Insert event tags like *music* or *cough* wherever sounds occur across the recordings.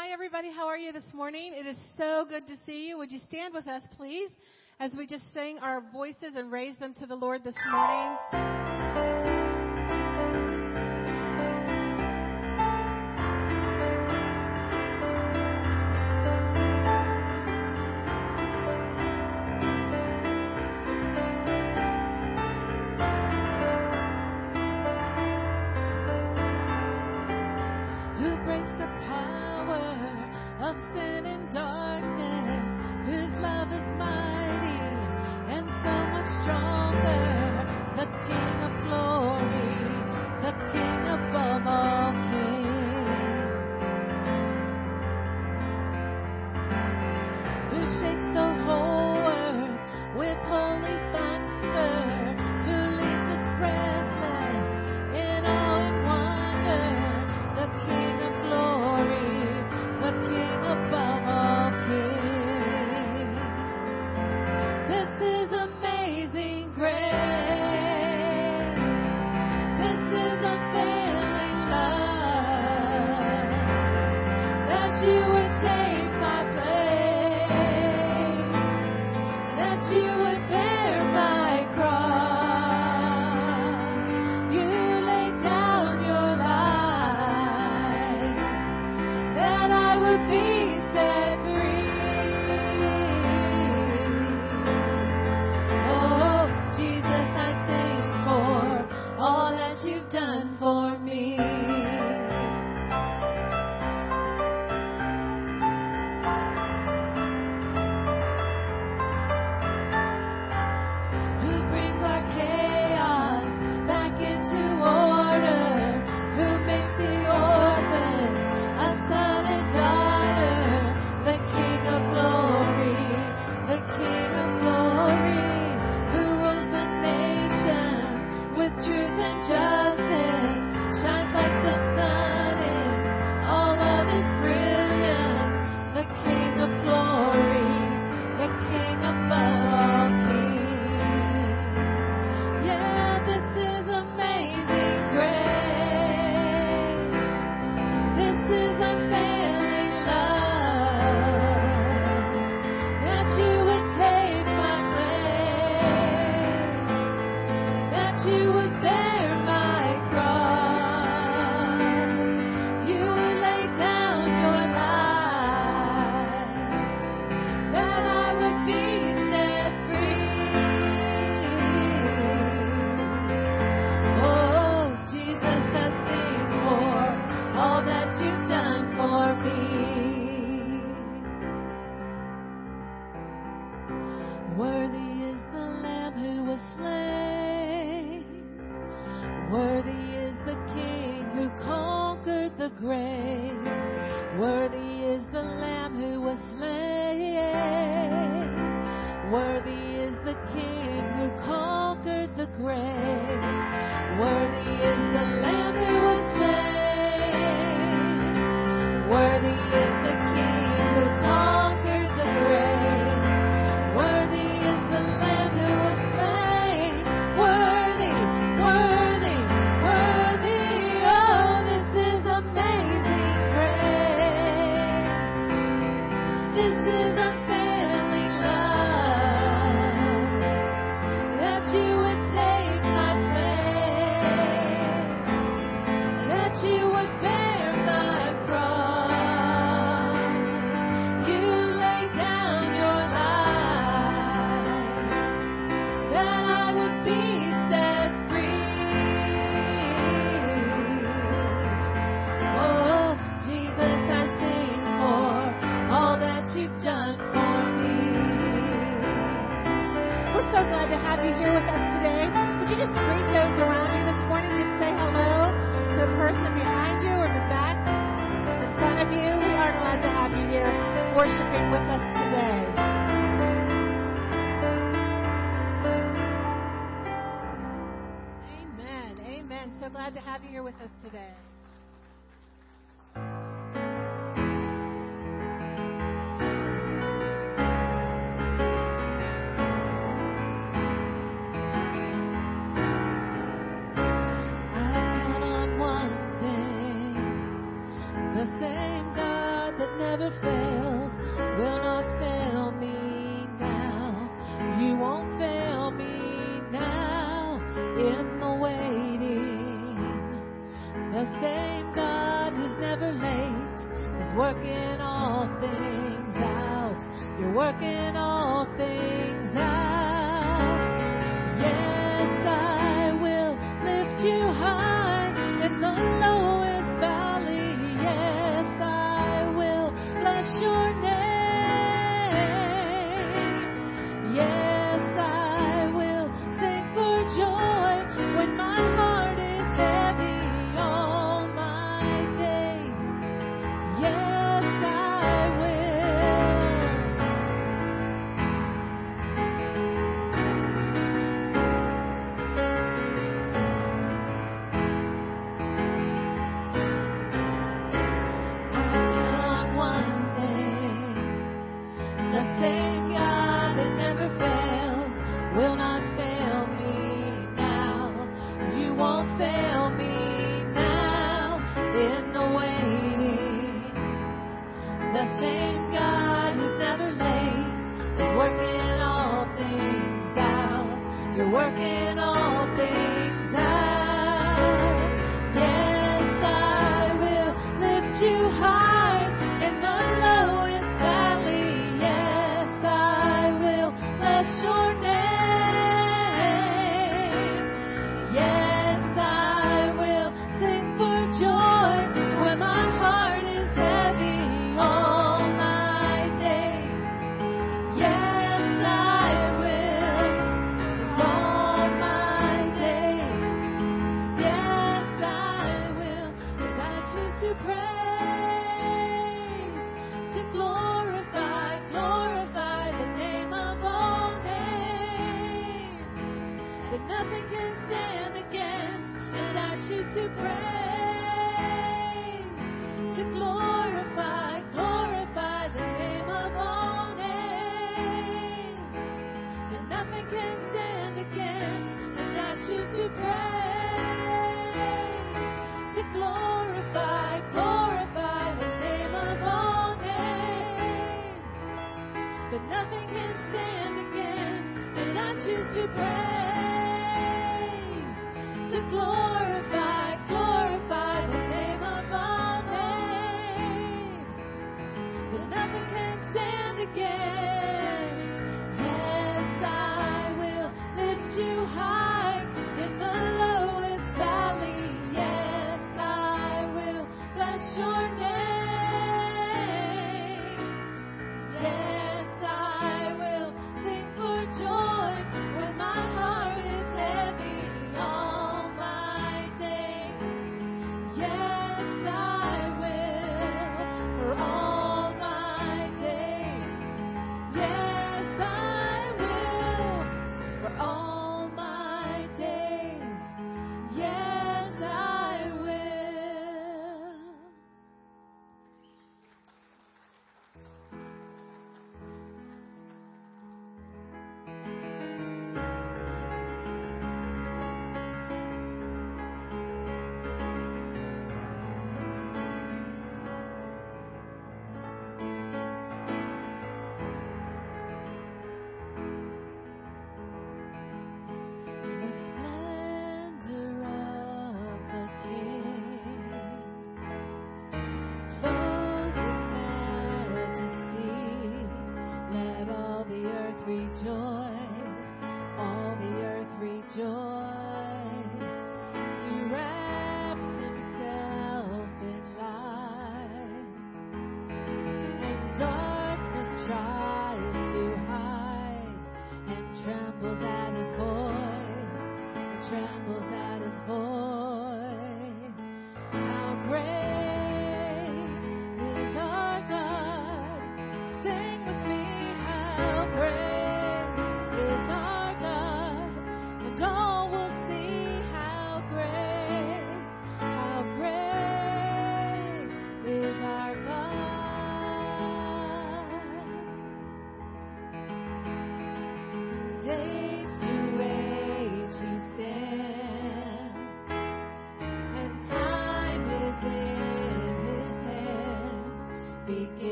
Hi, everybody. How are you this morning? It is so good to see you. Would you stand with us, please, as we just sing our voices and raise them to the Lord this morning?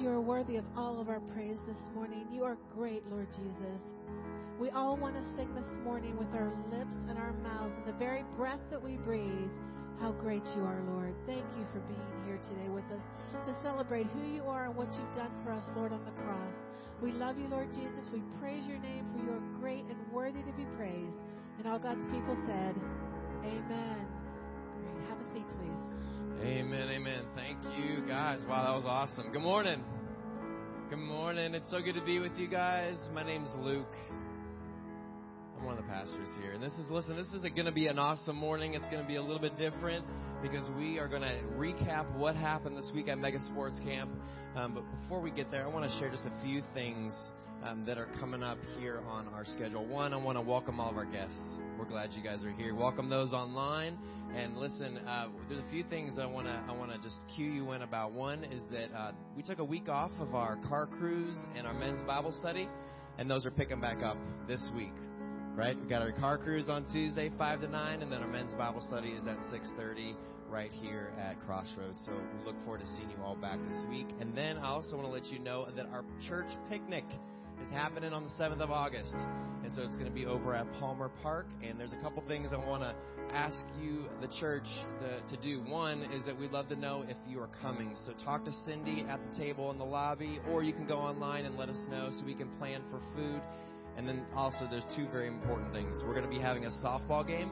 You are worthy of all of our praise this morning. You are great, Lord Jesus. We all want to sing this morning with our lips and our mouths and the very breath that we breathe. How great you are, Lord. Thank you for being here today with us to celebrate who you are and what you've done for us, Lord, on the cross. We love you, Lord Jesus. We praise your name for you are great and worthy to be praised. And all God's people said, Amen. Amen, amen. Thank you, guys. Wow, that was awesome. Good morning. Good morning. It's so good to be with you guys. My name's Luke. I'm one of the pastors here. And this is, listen, this is going to be an awesome morning. It's going to be a little bit different because we are going to recap what happened this week at Mega Sports Camp. Um, but before we get there, I want to share just a few things um, that are coming up here on our schedule. One, I want to welcome all of our guests. We're glad you guys are here. Welcome those online. And listen, uh, there's a few things I want to I want to just cue you in about. One is that uh, we took a week off of our car cruise and our men's Bible study, and those are picking back up this week. Right? We got our car cruise on Tuesday, five to nine, and then our men's Bible study is at six thirty right here at Crossroads. So we look forward to seeing you all back this week. And then I also want to let you know that our church picnic is happening on the 7th of August. And so it's going to be over at Palmer Park. And there's a couple things I want to ask you, the church, to, to do. One is that we'd love to know if you are coming. So talk to Cindy at the table in the lobby, or you can go online and let us know so we can plan for food. And then also, there's two very important things. We're going to be having a softball game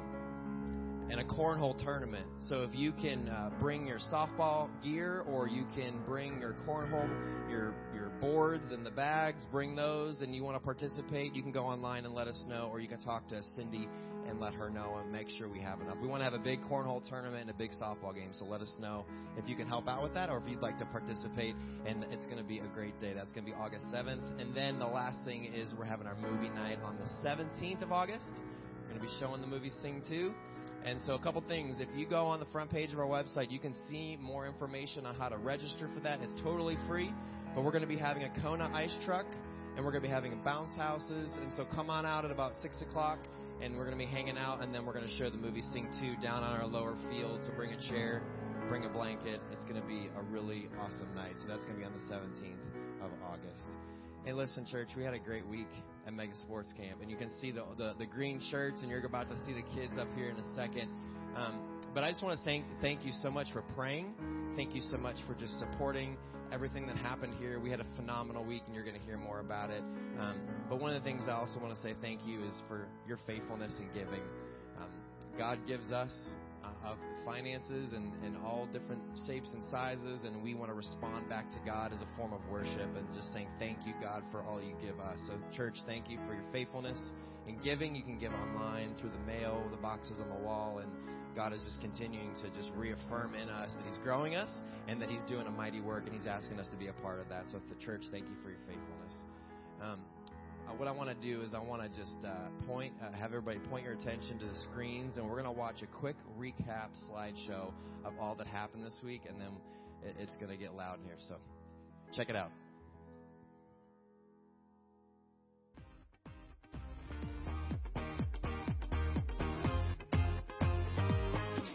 and a cornhole tournament. So if you can uh, bring your softball gear or you can bring your cornhole, your your boards and the bags, bring those, and you want to participate, you can go online and let us know, or you can talk to Cindy and let her know and make sure we have enough. We want to have a big cornhole tournament and a big softball game, so let us know if you can help out with that or if you'd like to participate. And it's going to be a great day. That's going to be August 7th. And then the last thing is we're having our movie night on the 17th of August. We're going to be showing the movie Sing 2. And so, a couple things. If you go on the front page of our website, you can see more information on how to register for that. It's totally free, but we're going to be having a Kona ice truck, and we're going to be having bounce houses. And so, come on out at about 6 o'clock, and we're going to be hanging out, and then we're going to show the movie Sing 2 down on our lower field. So, bring a chair, bring a blanket. It's going to be a really awesome night. So, that's going to be on the 17th of August. Hey, listen, church, we had a great week at Mega Sports Camp, and you can see the, the, the green shirts, and you're about to see the kids up here in a second. Um, but I just want to thank thank you so much for praying. Thank you so much for just supporting everything that happened here. We had a phenomenal week, and you're going to hear more about it. Um, but one of the things I also want to say thank you is for your faithfulness in giving. Um, God gives us uh, of finances and, and all different shapes and sizes, and we want to respond back to God as a form of worship and just saying thank you, God, for all you give us. So, church, thank you for your faithfulness in giving. You can give online through the mail, the boxes on the wall, and God is just continuing to just reaffirm in us that He's growing us and that He's doing a mighty work, and He's asking us to be a part of that. So, the church, thank you for your faithfulness. Um, uh, what I want to do is I want to just uh, point, uh, have everybody point your attention to the screens, and we're going to watch a quick recap slideshow of all that happened this week, and then it, it's going to get loud in here. So, check it out.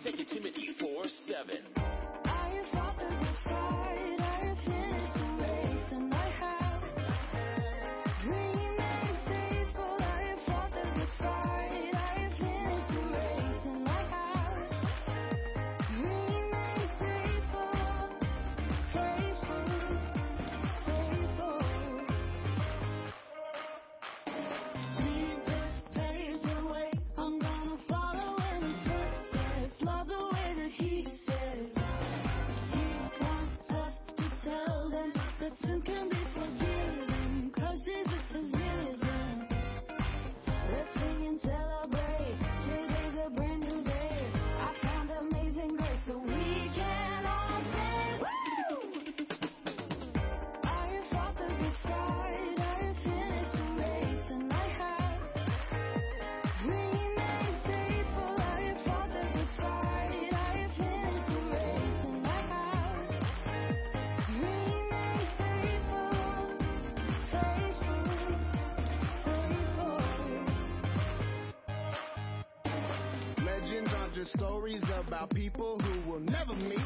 Second Timothy 4 7. Stories about people who will never meet.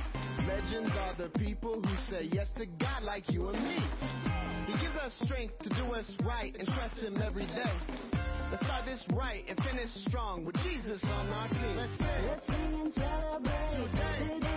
Legends are the people who say yes to God like you and me. He gives us strength to do what's right and trust Him every day. Let's start this right and finish strong with Jesus on our team. Let's sing. Let's sing and celebrate. Today's a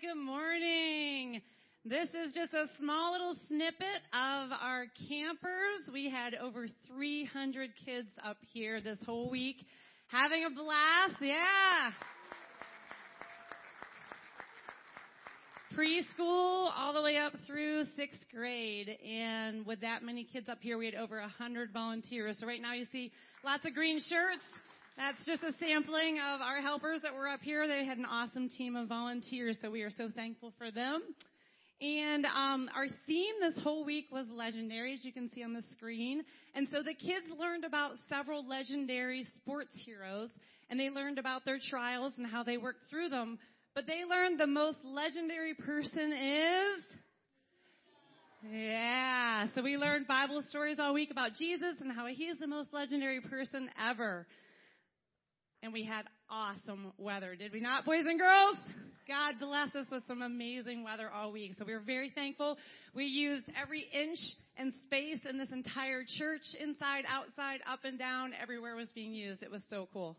good morning. This is just a small little snippet of our campers. We had over 300 kids up here this whole week having a blast. Yeah. Preschool all the way up through sixth grade. And with that many kids up here, we had over 100 volunteers. So right now you see lots of green shirts. That's just a sampling of our helpers that were up here. They had an awesome team of volunteers, so we are so thankful for them. And um, our theme this whole week was legendary, as you can see on the screen. And so the kids learned about several legendary sports heroes, and they learned about their trials and how they worked through them. But they learned the most legendary person is. Yeah, so we learned Bible stories all week about Jesus and how he is the most legendary person ever. And we had awesome weather, did we not, boys and girls? God bless us with some amazing weather all week. So we were very thankful. We used every inch and space in this entire church, inside, outside, up and down, everywhere was being used. It was so cool.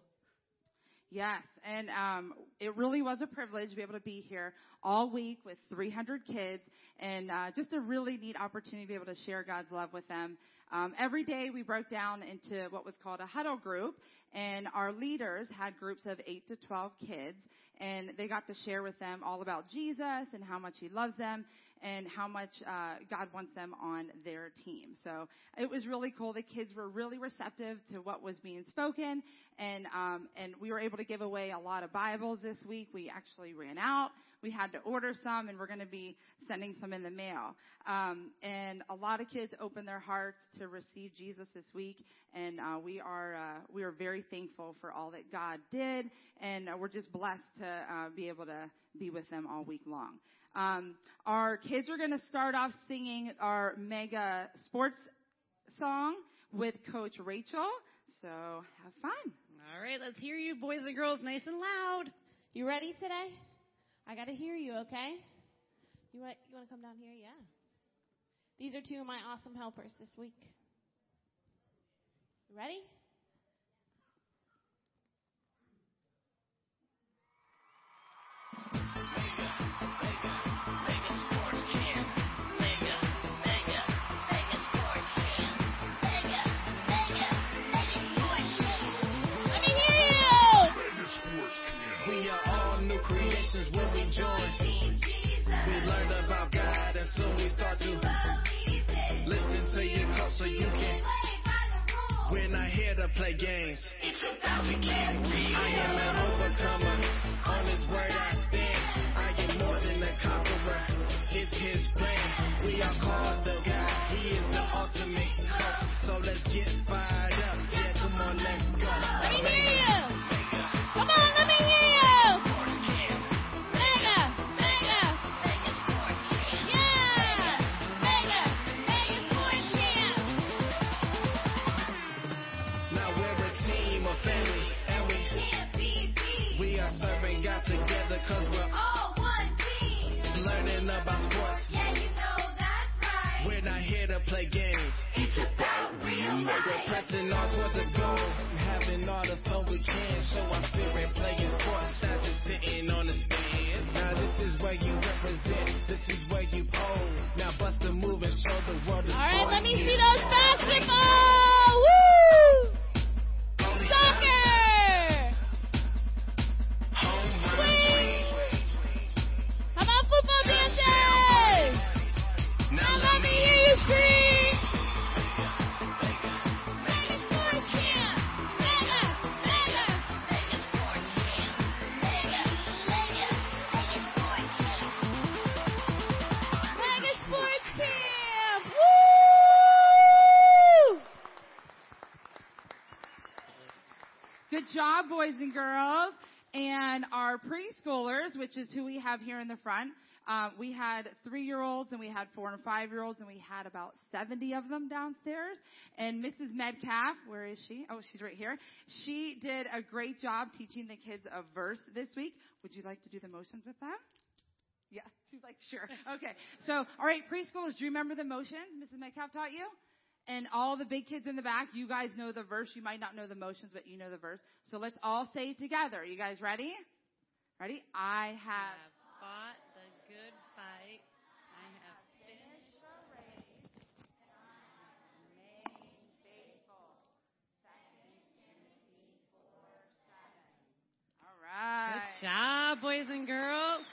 Yes, and um, it really was a privilege to be able to be here all week with 300 kids, and uh, just a really neat opportunity to be able to share God's love with them. Um, every day we broke down into what was called a huddle group, and our leaders had groups of 8 to 12 kids, and they got to share with them all about Jesus and how much He loves them and how much uh, God wants them on their team. So it was really cool. The kids were really receptive to what was being spoken, and um, and we were able to give away a lot of Bibles this week. We actually ran out. We had to order some, and we're going to be sending some in the mail. Um, and a lot of kids opened their hearts to receive Jesus this week, and uh, we are uh, we are very thankful for all that God did, and uh, we're just blessed to uh, be able to be with them all week long. Um, our kids are going to start off singing our mega sports song with Coach Rachel. So have fun. All right, let's hear you, boys and girls, nice and loud. You ready today? I gotta hear you, okay? You want you want to come down here? Yeah. These are two of my awesome helpers this week. Ready? So you can. We're not here to play games. It's about to get real. I am an overcomer. We're pressing on toward the goal. Having all the fun we can. Show our spirit playing which is who we have here in the front, uh, we had three-year-olds and we had four and five-year-olds and we had about 70 of them downstairs. And Mrs. Medcalf, where is she? Oh, she's right here. She did a great job teaching the kids a verse this week. Would you like to do the motions with them? Yeah, *laughs* she's like, sure. Okay. So, all right, preschoolers, do you remember the motions Mrs. Metcalf taught you? And all the big kids in the back, you guys know the verse. You might not know the motions, but you know the verse. So let's all say together. You guys ready? Ready? I have have fought the good fight. I have finished. the race. Right. Good job, boys and girls.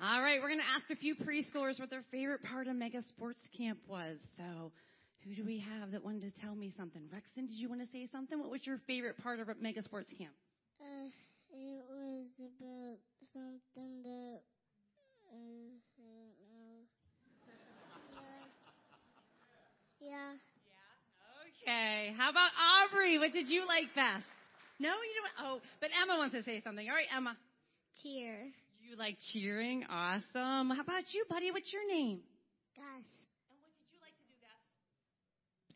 All right, we're going to ask a few preschoolers what their favorite part of Mega Sports Camp was. So, who do we have that wanted to tell me something? Rexon, did you want to say something? What was your favorite part of Mega Sports Camp? Uh, it was about something that uh, I don't know. Yeah. yeah. Okay, how about Aubrey? What did you like best? No, you don't. Oh, but Emma wants to say something. All right, Emma. Cheer. You like cheering? Awesome. How about you, buddy? What's your name? Gus. And what did you like to do, Gus?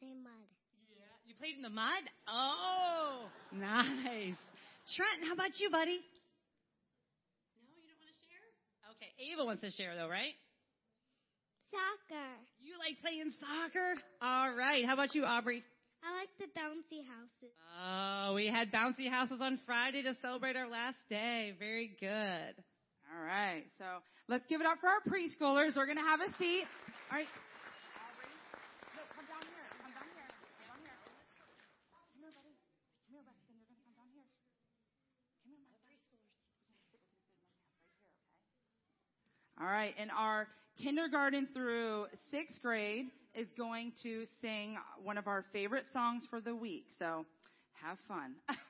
Play mud. Yeah. You played in the mud? Oh, nice. Trent, how about you, buddy? No, you don't want to share? Okay, Ava wants to share though, right? Soccer. You like playing soccer? All right. How about you, Aubrey? I like the bouncy houses. Oh, we had bouncy houses on Friday to celebrate our last day. Very good. All right. So let's give it up for our preschoolers. We're going to have a seat. All right. Aubrey, no, come down here. Come down here. Come down here. Come here, buddy. Come here, Rexton. You're going to come down here. Come here, my preschoolers. Right here, okay? All right. And our kindergarten through sixth grade is going to sing one of our favorite songs for the week. So have fun. *laughs*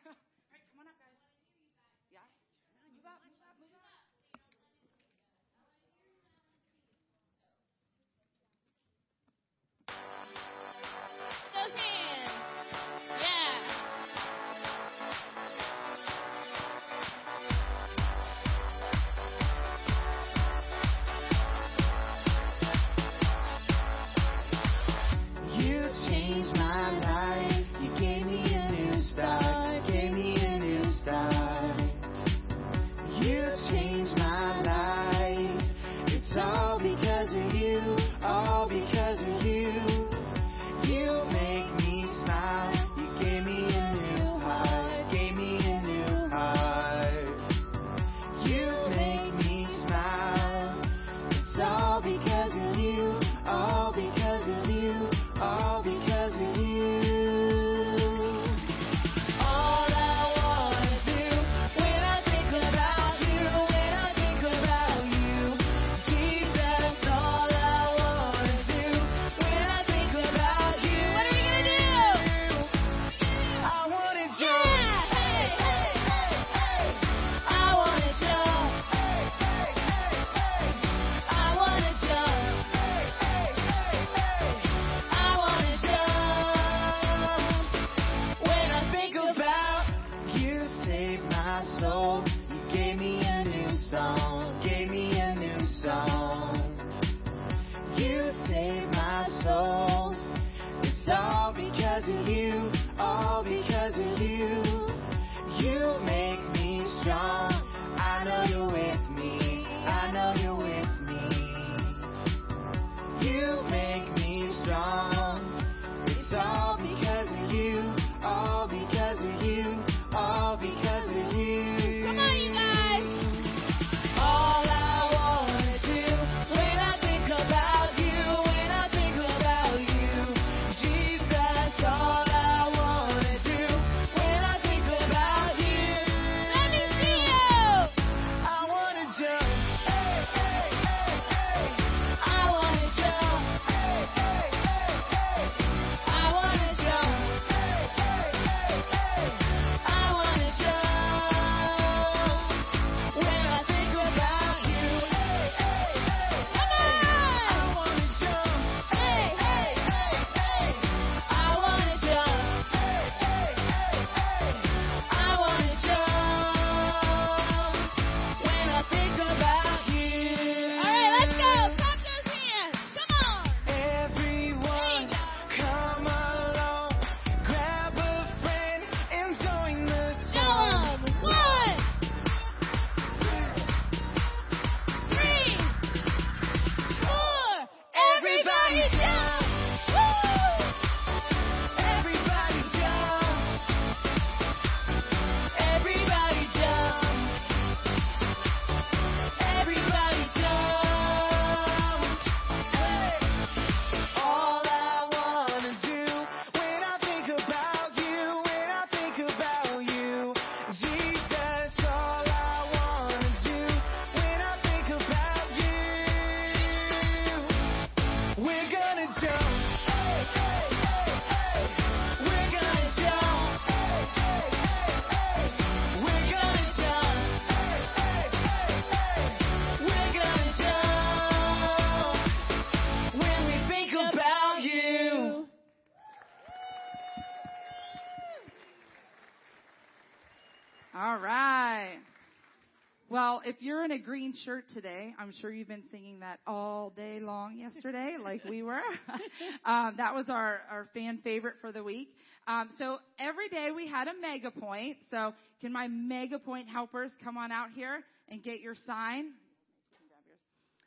Well, if you're in a green shirt today, I'm sure you've been singing that all day long yesterday, like we were. *laughs* um, that was our, our fan favorite for the week. Um, so every day we had a mega point. So can my mega point helpers come on out here and get your sign?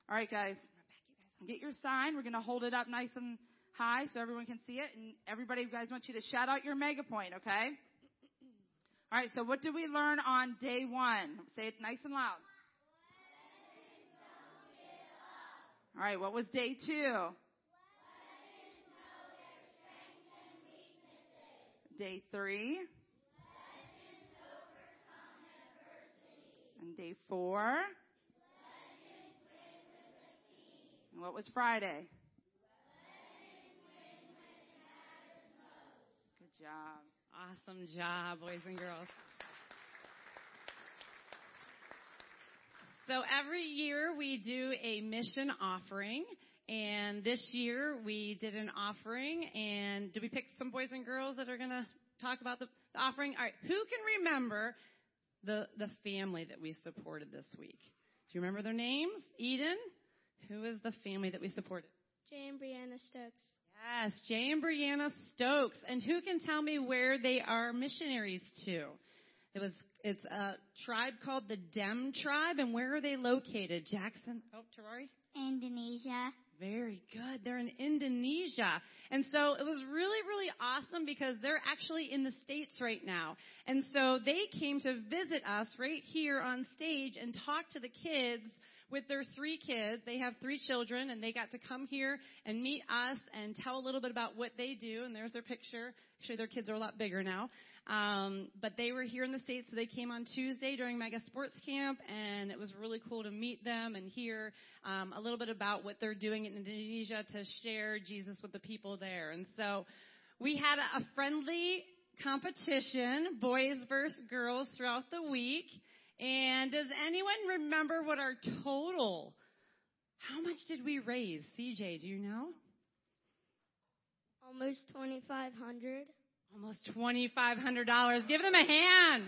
All right, guys. Get your sign. We're going to hold it up nice and high so everyone can see it. And everybody, guys, want you to shout out your mega point, okay? All right, so what did we learn on day one? Say it nice and loud. All right, what was day two? Day three. And day four. And what was Friday? Good job. Awesome job, boys and girls. So every year we do a mission offering. And this year we did an offering. And did we pick some boys and girls that are going to talk about the, the offering? All right. Who can remember the, the family that we supported this week? Do you remember their names? Eden? Who is the family that we supported? Jay and Brianna Stokes. Yes, Jay and Brianna Stokes. And who can tell me where they are missionaries to? It was it's a tribe called the Dem tribe, and where are they located? Jackson. Oh, Terari. Indonesia. Very good. They're in Indonesia. And so it was really, really awesome because they're actually in the States right now. And so they came to visit us right here on stage and talk to the kids with their three kids. They have three children and they got to come here and meet us and tell a little bit about what they do. And there's their picture. Actually, their kids are a lot bigger now. Um, but they were here in the States, so they came on Tuesday during Mega Sports Camp, and it was really cool to meet them and hear um, a little bit about what they're doing in Indonesia to share Jesus with the people there. And so we had a friendly competition, boys versus girls, throughout the week. And does anyone remember what our total? How much did we raise? CJ, do you know? Almost 2,500. Almost $2,500. Give them a hand.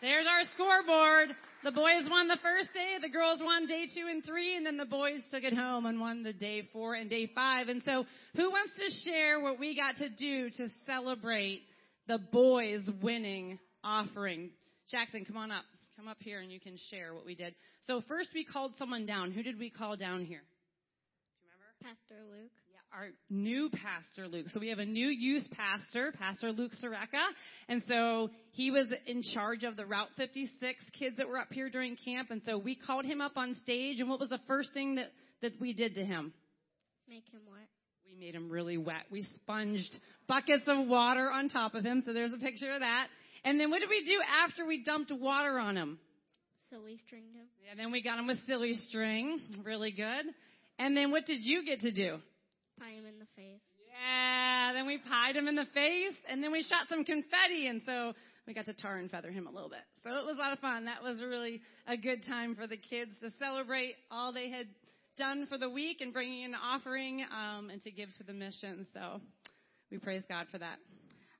There's our scoreboard. The boys won the first day, the girls won day two and three, and then the boys took it home and won the day four and day five. And so, who wants to share what we got to do to celebrate the boys winning offering? Jackson, come on up. Come up here and you can share what we did. So, first we called someone down. Who did we call down here? Do you Remember? Pastor Luke. Our new pastor Luke. So we have a new youth pastor, Pastor Luke Soreka. And so he was in charge of the Route 56 kids that were up here during camp. And so we called him up on stage. And what was the first thing that, that we did to him? Make him wet. We made him really wet. We sponged buckets of water on top of him. So there's a picture of that. And then what did we do after we dumped water on him? So we stringed him. Yeah, then we got him with silly string. Really good. And then what did you get to do? Pie him in the face. Yeah, then we pied him in the face, and then we shot some confetti, and so we got to tar and feather him a little bit. So it was a lot of fun. That was really a good time for the kids to celebrate all they had done for the week and bringing an offering um, and to give to the mission. So we praise God for that.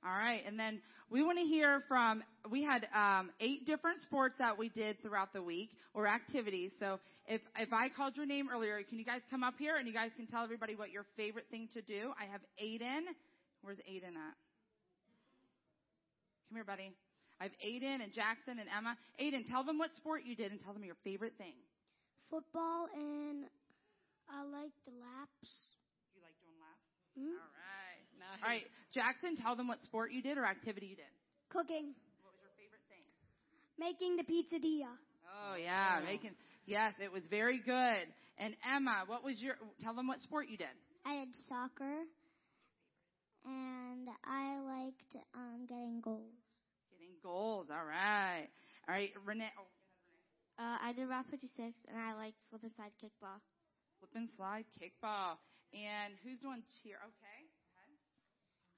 All right, and then we want to hear from. We had um, eight different sports that we did throughout the week or activities. So if if I called your name earlier, can you guys come up here and you guys can tell everybody what your favorite thing to do? I have Aiden. Where's Aiden at? Come here, buddy. I have Aiden and Jackson and Emma. Aiden, tell them what sport you did and tell them your favorite thing. Football and I like the laps. You like doing laps? Hmm? All right. All right, Jackson, tell them what sport you did or activity you did. Cooking. What was your favorite thing? Making the pizzadilla. Oh yeah, making yes, it was very good. And Emma, what was your? Tell them what sport you did. I did soccer. And I liked um, getting goals. Getting goals. All right. All right, Renee. Oh, Uh, I did Route 56, and I liked slip and slide kickball. slip and slide, kickball. And who's doing cheer? Okay.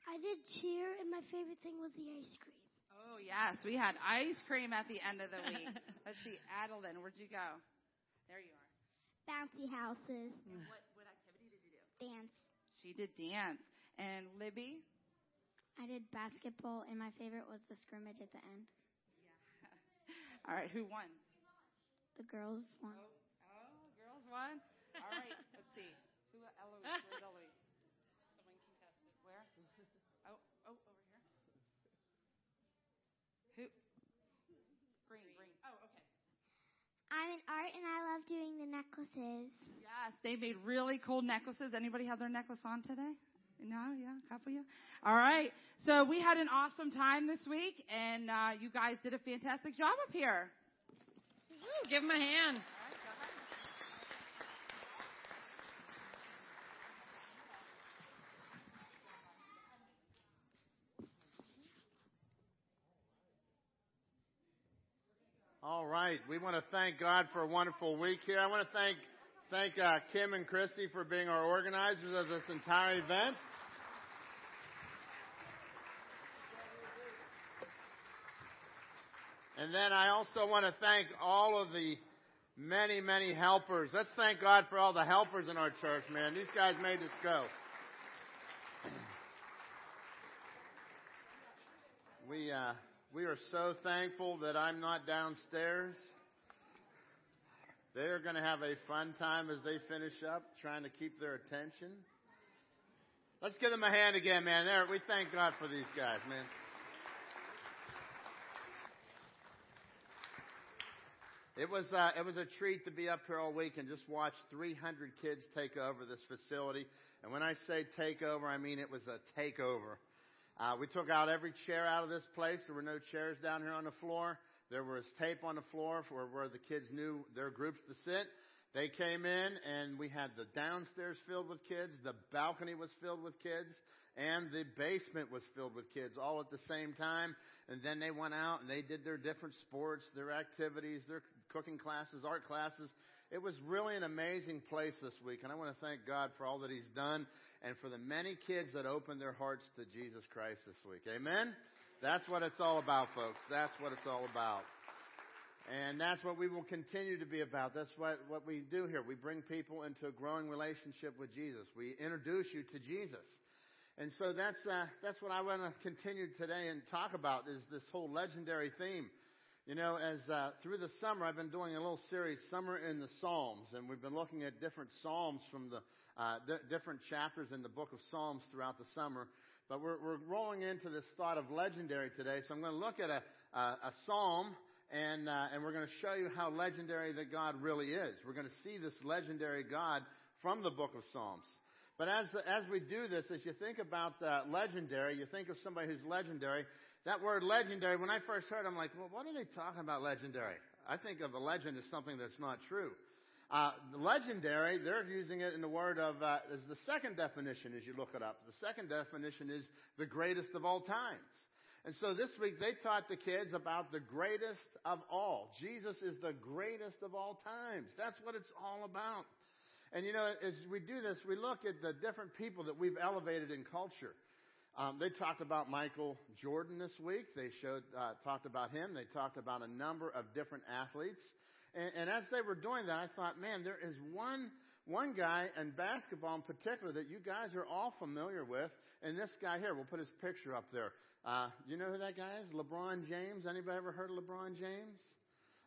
I did cheer, and my favorite thing was the ice cream. Oh yes, we had ice cream at the end of the week. *laughs* Let's see, Adeline, where'd you go? There you are. Bouncy houses. Mm. And what what activity did you do? Dance. She did dance. And Libby, I did basketball, and my favorite was the scrimmage at the end. Yeah. *laughs* All right, who won? The girls won. Oh, oh girls won. All right, let's see. Who Eloise? *laughs* Where's Eloise? Someone contested. Where? Oh, oh, over here. Who? Green, green. Oh, okay. I'm in art, and I love doing the necklaces. Yes, they made really cool necklaces. Anybody have their necklace on today? No, yeah, a couple of you. All right. So we had an awesome time this week, and uh, you guys did a fantastic job up here. Woo, give them a hand. All right, we want to thank God for a wonderful week here. I want to thank thank uh, Kim and Christy for being our organizers of this entire event. And then I also want to thank all of the many, many helpers. Let's thank God for all the helpers in our church, man. These guys made this go. We uh, we are so thankful that I'm not downstairs. They're going to have a fun time as they finish up, trying to keep their attention. Let's give them a hand again, man. There, we thank God for these guys, man. It was uh, it was a treat to be up here all week and just watch 300 kids take over this facility. And when I say take over, I mean it was a takeover. Uh, we took out every chair out of this place. There were no chairs down here on the floor. There was tape on the floor for where the kids knew their groups to sit. They came in and we had the downstairs filled with kids, the balcony was filled with kids, and the basement was filled with kids all at the same time. And then they went out and they did their different sports, their activities, their cooking classes, art classes. It was really an amazing place this week, and I want to thank God for all that He's done and for the many kids that opened their hearts to Jesus Christ this week. Amen? That's what it's all about, folks. That's what it's all about. And that's what we will continue to be about. That's what, what we do here. We bring people into a growing relationship with Jesus. We introduce you to Jesus. And so that's, uh, that's what I want to continue today and talk about is this whole legendary theme. You know, as uh, through the summer, I've been doing a little series, Summer in the Psalms, and we've been looking at different Psalms from the uh, d- different chapters in the book of Psalms throughout the summer. But we're, we're rolling into this thought of legendary today, so I'm going to look at a, a, a Psalm and, uh, and we're going to show you how legendary that God really is. We're going to see this legendary God from the book of Psalms. But as, as we do this, as you think about uh, legendary, you think of somebody who's legendary. That word legendary, when I first heard it, I'm like, well, what are they talking about legendary? I think of a legend as something that's not true. Uh, legendary, they're using it in the word of, uh, the second definition as you look it up. The second definition is the greatest of all times. And so this week they taught the kids about the greatest of all. Jesus is the greatest of all times. That's what it's all about. And you know, as we do this, we look at the different people that we've elevated in culture. Um, they talked about Michael Jordan this week. They showed, uh, talked about him. They talked about a number of different athletes. And, and as they were doing that, I thought, man, there is one one guy in basketball in particular that you guys are all familiar with, and this guy here, we'll put his picture up there. Uh, you know who that guy is? LeBron James. Anybody ever heard of LeBron James?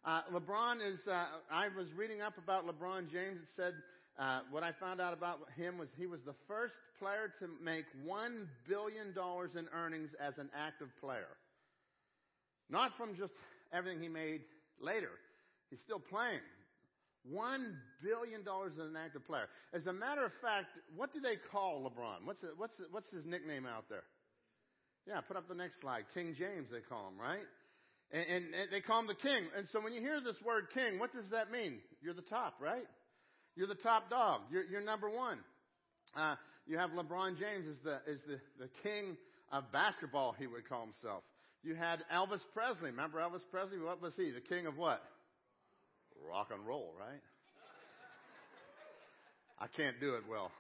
Uh, LeBron is. Uh, I was reading up about LeBron James. It said uh, what I found out about him was he was the first player to make one billion dollars in earnings as an active player. Not from just everything he made later. He's still playing. One billion dollars as an active player. As a matter of fact, what do they call LeBron? What's what's what's his nickname out there? Yeah, put up the next slide. King James, they call him, right? And, and, and, they call him the king. And so when you hear this word king, what does that mean? You're the top, right? You're the top dog. You're, you're number one. Uh, you have LeBron James as the, as the, the king of basketball, he would call himself. You had Elvis Presley. Remember Elvis Presley? What was he? The king of what? Rock and roll, right? I can't do it well.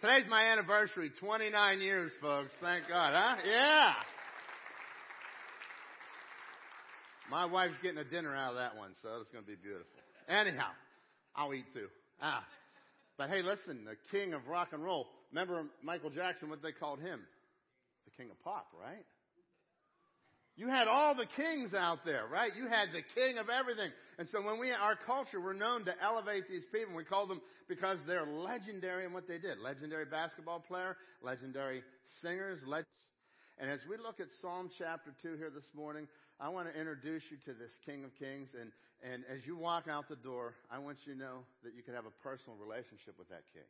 Today's my anniversary, 29 years, folks. Thank God, huh? Yeah. My wife's getting a dinner out of that one, so it's going to be beautiful. Anyhow, I'll eat too. Ah. But hey, listen, the king of rock and roll. Remember Michael Jackson, what they called him? The king of pop, right? You had all the kings out there, right? You had the king of everything. And so when we, our culture, we're known to elevate these people. We call them because they're legendary in what they did. Legendary basketball player, legendary singers, leg- and as we look at Psalm chapter 2 here this morning, I want to introduce you to this King of Kings. And, and as you walk out the door, I want you to know that you can have a personal relationship with that King.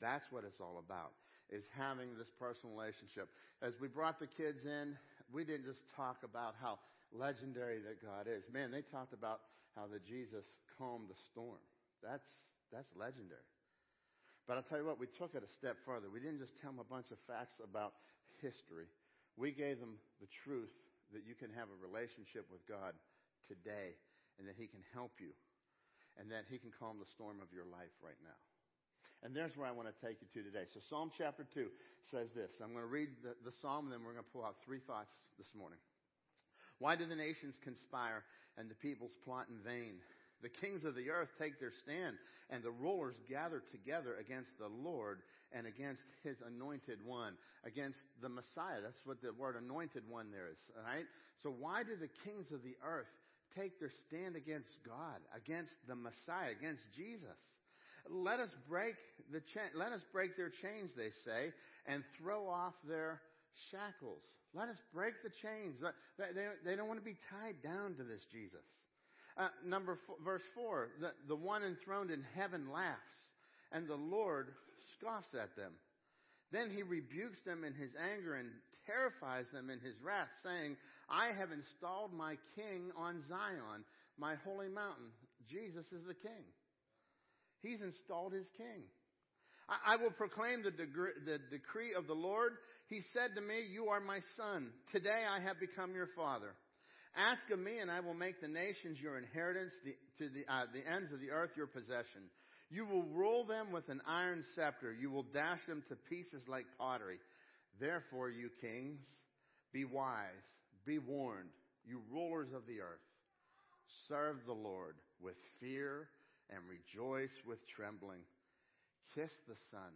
That's what it's all about, is having this personal relationship. As we brought the kids in, we didn't just talk about how legendary that God is. Man, they talked about how the Jesus calmed the storm. That's, that's legendary. But I'll tell you what, we took it a step further. We didn't just tell them a bunch of facts about history. We gave them the truth that you can have a relationship with God today and that He can help you and that He can calm the storm of your life right now. And there's where I want to take you to today. So Psalm chapter 2 says this. I'm going to read the, the psalm and then we're going to pull out three thoughts this morning. Why do the nations conspire and the peoples plot in vain? The kings of the earth take their stand and the rulers gather together against the Lord and against his anointed one, against the Messiah. That's what the word anointed one there is, all right? So why do the kings of the earth take their stand against God, against the Messiah, against Jesus? Let us break the cha- let us break their chains, they say, and throw off their shackles. Let us break the chains. They, they don't want to be tied down to this Jesus. Uh, number four, verse four: the, the one enthroned in heaven laughs, and the Lord scoffs at them. Then he rebukes them in his anger and terrifies them in his wrath, saying, I have installed my king on Zion, my holy mountain. Jesus is the king. He's installed his king. I, I will proclaim the, degre- the decree of the Lord. He said to me, You are my son. Today I have become your father. Ask of me, and I will make the nations your inheritance, the, to the, uh, the ends of the earth your possession. You will rule them with an iron scepter. You will dash them to pieces like pottery. Therefore, you kings, be wise, be warned, you rulers of the earth. Serve the Lord with fear and rejoice with trembling. Kiss the Son.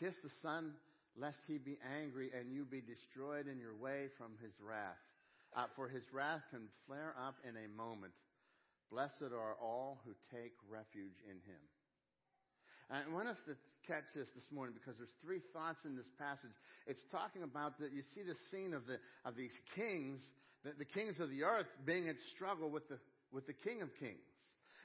Kiss the Son, lest he be angry and you be destroyed in your way from his wrath. Uh, for his wrath can flare up in a moment. Blessed are all who take refuge in him. And I want us to catch this this morning because there's three thoughts in this passage. It's talking about that you see the scene of the of these kings, the, the kings of the earth being at struggle with the with the King of Kings.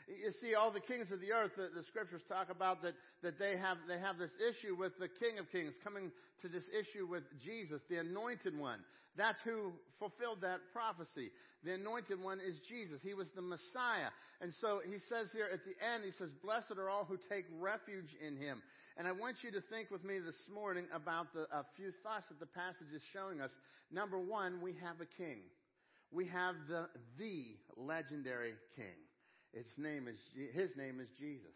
You see, all the kings of the earth, the, the, scriptures talk about that, that they have, they have this issue with the King of Kings coming to this issue with Jesus, the anointed one. That's who fulfilled that prophecy. The anointed one is Jesus. He was the Messiah. And so he says here at the end, he says, blessed are all who take refuge in him. And I want you to think with me this morning about the, a few thoughts that the passage is showing us. Number one, we have a king. We have the, the legendary king. His name is, his name is Jesus.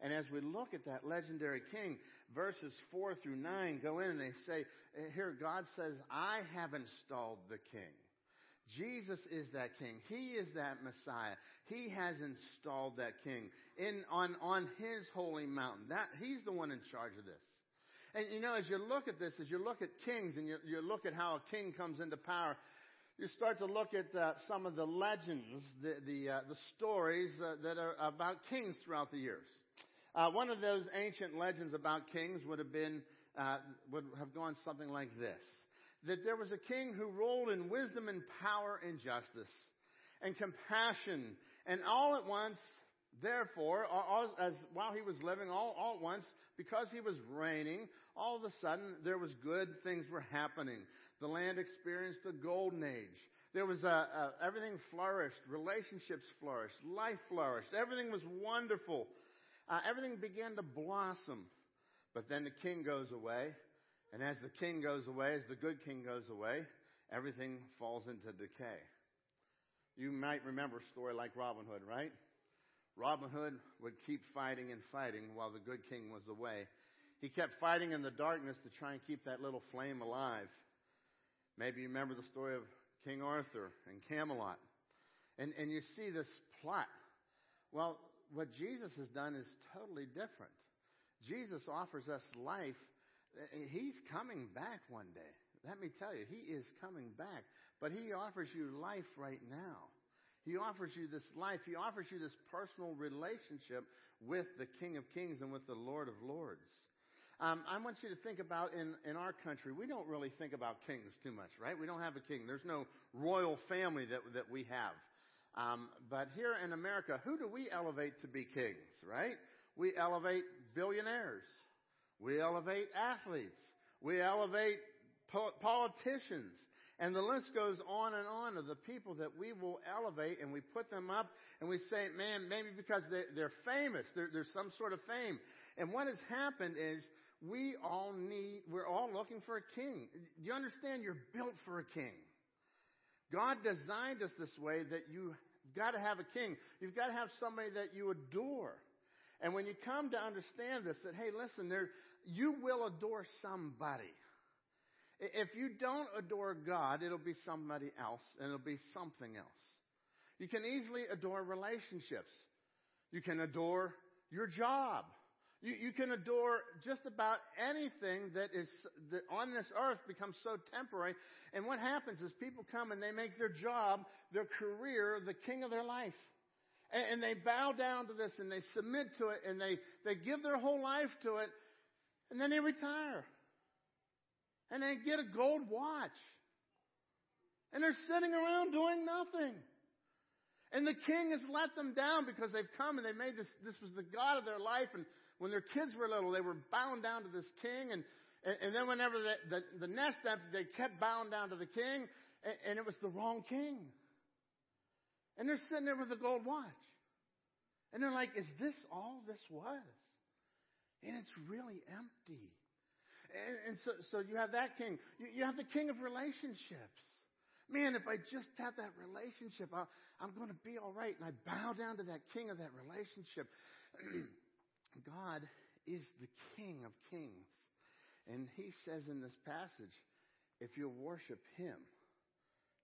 And as we look at that legendary king, verses 4 through 9 go in and they say, eh, here God says, I have installed the king. Jesus is that king. He is that Messiah. He has installed that king in, on, on his holy mountain. That, he's the one in charge of this. And you know, as you look at this, as you look at kings and you, you look at how a king comes into power, you start to look at uh, some of the legends, the the, uh, the stories uh, that are about kings throughout the years. Uh, one of those ancient legends about kings would have been uh, would have gone something like this: that there was a king who ruled in wisdom and power and justice and compassion, and all at once, therefore, all, as while he was living, all, all at once, because he was reigning, all of a sudden there was good things were happening. The land experienced a golden age. There was a, a, everything flourished, relationships flourished, life flourished. Everything was wonderful. Uh, everything began to blossom. But then the king goes away, and as the king goes away, as the good king goes away, everything falls into decay. You might remember a story like Robin Hood, right? Robin Hood would keep fighting and fighting while the good king was away. He kept fighting in the darkness to try and keep that little flame alive. Maybe you remember the story of King Arthur and Camelot. And, and you see this plot. Well, what Jesus has done is totally different. Jesus offers us life He's coming back one day. Let me tell you, He is coming back. But He offers you life right now. He offers you this life. He offers you this personal relationship with the King of Kings and with the Lord of Lords. Um, I want you to think about in, in our country, we don't really think about kings too much, right? We don't have a king. There's no royal family that, that we have. Um, but here in America, who do we elevate to be kings, right? We elevate billionaires. We elevate athletes. We elevate po- politicians. And the list goes on and on of the people that we will elevate and we put them up and we say, man, maybe because they're, famous, there's some sort of fame. And what has happened is we all need, we're all looking for a king. Do you understand? You're built for a king. God designed us this way that you've got to have a king. You've got to have somebody that you adore. And when you come to understand this, that, hey, listen, there, you will adore somebody. If you don't adore God, it'll be somebody else, and it'll be something else. You can easily adore relationships. You can adore your job. You, you can adore just about anything that is that on this earth becomes so temporary. And what happens is people come and they make their job, their career, the king of their life. And, and they bow down to this and they submit to it and they, they give their whole life to it. And then they retire. And they get a gold watch. And they're sitting around doing nothing. And the king has let them down because they've come and they made this, this was the God of their life. And when their kids were little, they were bound down to this king. And, and then whenever the, the, the nest emptied, they kept bound down to the king. And, and it was the wrong king. And they're sitting there with a gold watch. And they're like, is this all this was? And it's really empty. And, and so, so you have that king. You, you have the king of relationships. Man, if I just have that relationship, i I'm going to be all right. And I bow down to that king of that relationship. *clears throat* God is the king of kings. And he says in this passage, if you worship him,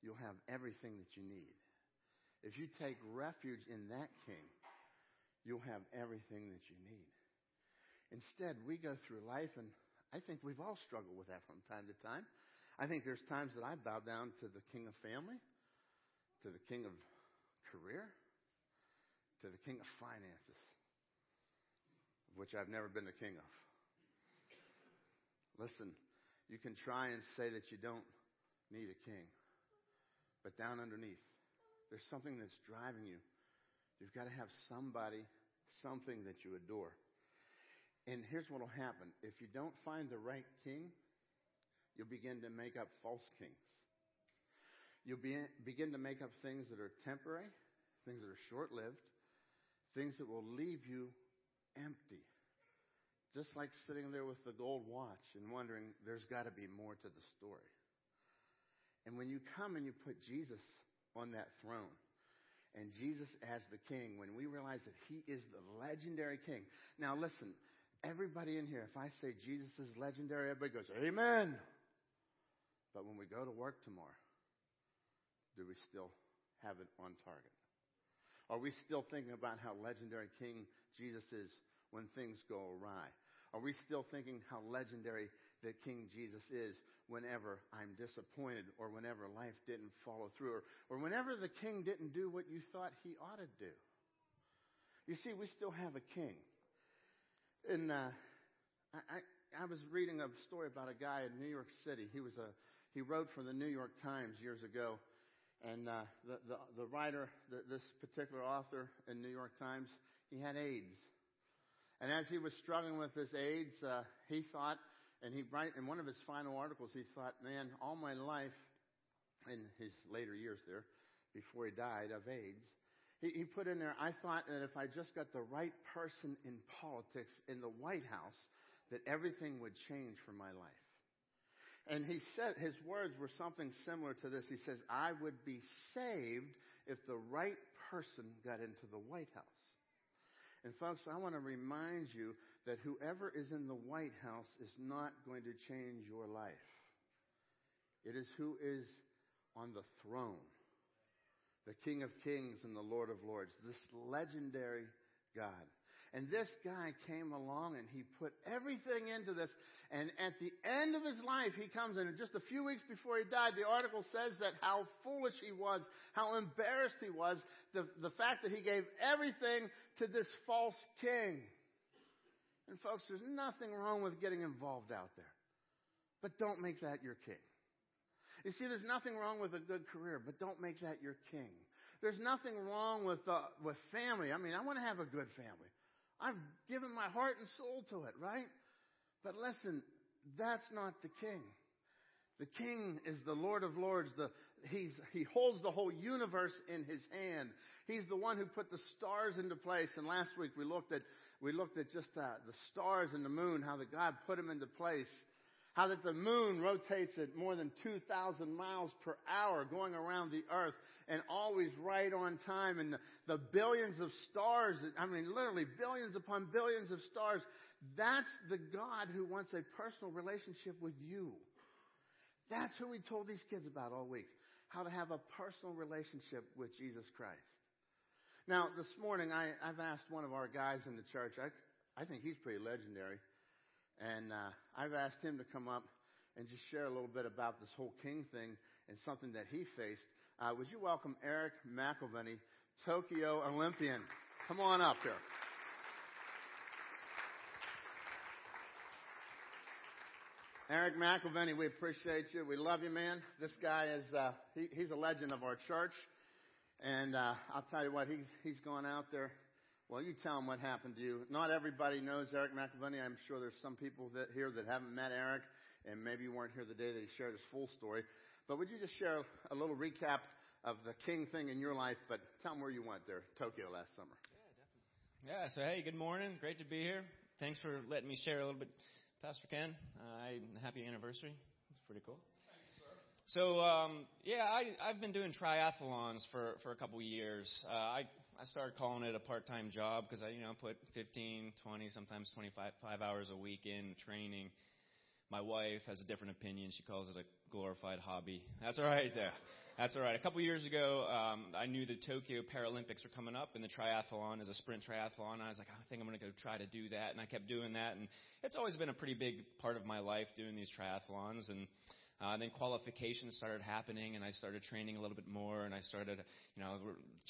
you'll have everything that you need. If you take refuge in that king, you'll have everything that you need. Instead, we go through life, and I think we've all struggled with that from time to time. I think there's times that I bow down to the king of family, to the king of career, to the king of finances, which I've never been the king of. Listen, you can try and say that you don't need a king, but down underneath, there's something that's driving you. You've got to have somebody, something that you adore. And here's what will happen. If you don't find the right king, you'll begin to make up false kings. You'll be, begin to make up things that are temporary, things that are short lived, things that will leave you empty. Just like sitting there with the gold watch and wondering, there's got to be more to the story. And when you come and you put Jesus on that throne, and Jesus as the king, when we realize that he is the legendary king. Now listen, everybody in here, if I say Jesus is legendary, everybody goes, Amen. But when we go to work tomorrow, do we still have it on target? Are we still thinking about how legendary King Jesus is when things go awry? Are we still thinking how legendary that King Jesus is whenever I'm disappointed or whenever life didn't follow through or, or whenever the king didn't do what you thought he ought to do? You see, we still have a king. And uh, I, I, was reading a story about a guy in New York City. He was a he wrote for the New York Times years ago, and uh, the, the the writer, the, this particular author in New York Times, he had AIDS, and as he was struggling with this AIDS, uh, he thought, and he write in one of his final articles, he thought, man, all my life, in his later years there, before he died of AIDS, he, he put in there, I thought that if I just got the right person in politics in the White House, that everything would change for my life. And he said, his words were something similar to this. He says, I would be saved if the right person got into the White House. And folks, I want to remind you that whoever is in the White House is not going to change your life. It is who is on the throne. The King of Kings and the Lord of Lords. This legendary God. And this guy came along and he put everything into this. And at the end of his life, he comes in, and just a few weeks before he died, the article says that how foolish he was, how embarrassed he was, the, the fact that he gave everything to this false king. And folks, there's nothing wrong with getting involved out there. But don't make that your king. You see, there's nothing wrong with a good career, but don't make that your king. There's nothing wrong with uh, with family. I mean, I want to have a good family. I've given my heart and soul to it, right? But listen, that's not the king. The king is the Lord of Lords. The, he holds the whole universe in his hand. He's the one who put the stars into place. And last week we looked at, we looked at just uh, the stars and the moon, how the God put them into place. How that the moon rotates at more than 2,000 miles per hour going around the earth and always right on time. And the, the billions of stars, I mean, literally billions upon billions of stars. That's the God who wants a personal relationship with you. That's who we told these kids about all week. How to have a personal relationship with Jesus Christ. Now, this morning, I, I've asked one of our guys in the church, I, I think he's pretty legendary. And uh, I've asked him to come up and just share a little bit about this whole king thing and something that he faced. Uh, would you welcome Eric McElvenny, Tokyo Olympian? Come on up here. Eric McElvenny, we appreciate you. We love you, man. This guy is, uh, he, he's a legend of our church. And, uh, I'll tell you what, he's, he's gone out there. Well, you tell him what happened to you. Not everybody knows Eric McElvenny. I'm sure there's some people that, here that haven't met Eric, and maybe you weren't here the day that he shared his full story. But would you just share a little recap of the king thing in your life, but tell them where you went there, Tokyo last summer. Yeah, definitely. Yeah. so hey, good morning. Great to be here. Thanks for letting me share a little bit. Pastor Ken, uh, happy anniversary. It's pretty cool. So um, yeah, I, I've been doing triathlons for for a couple of years. Uh, I I started calling it a part-time job because I you know put 15, 20, sometimes 25 five hours a week in training. My wife has a different opinion. She calls it a glorified hobby. That's all right there. That's all right. A couple years ago, um, I knew the Tokyo Paralympics were coming up, and the triathlon is a sprint triathlon. I was like, I think I'm going to go try to do that, and I kept doing that, and it's always been a pretty big part of my life doing these triathlons, and uh, then qualifications started happening, and I started training a little bit more, and I started, you know,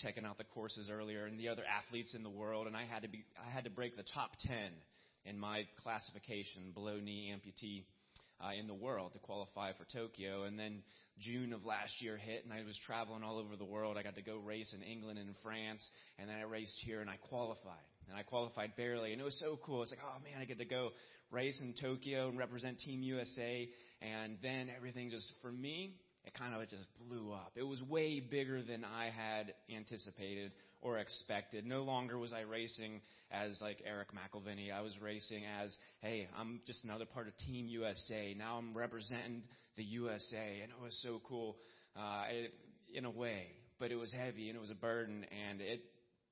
checking out the courses earlier and the other athletes in the world, and I had to be, I had to break the top ten in my classification, below knee amputee. Uh, in the world to qualify for Tokyo. And then June of last year hit, and I was traveling all over the world. I got to go race in England and France, and then I raced here, and I qualified. And I qualified barely, and it was so cool. It's like, oh man, I get to go race in Tokyo and represent Team USA. And then everything just, for me, it kind of just blew up. It was way bigger than I had anticipated or expected. No longer was I racing as like Eric McElvenny. I was racing as, hey, I'm just another part of Team USA. Now I'm representing the USA, and it was so cool uh, it, in a way. But it was heavy and it was a burden, and it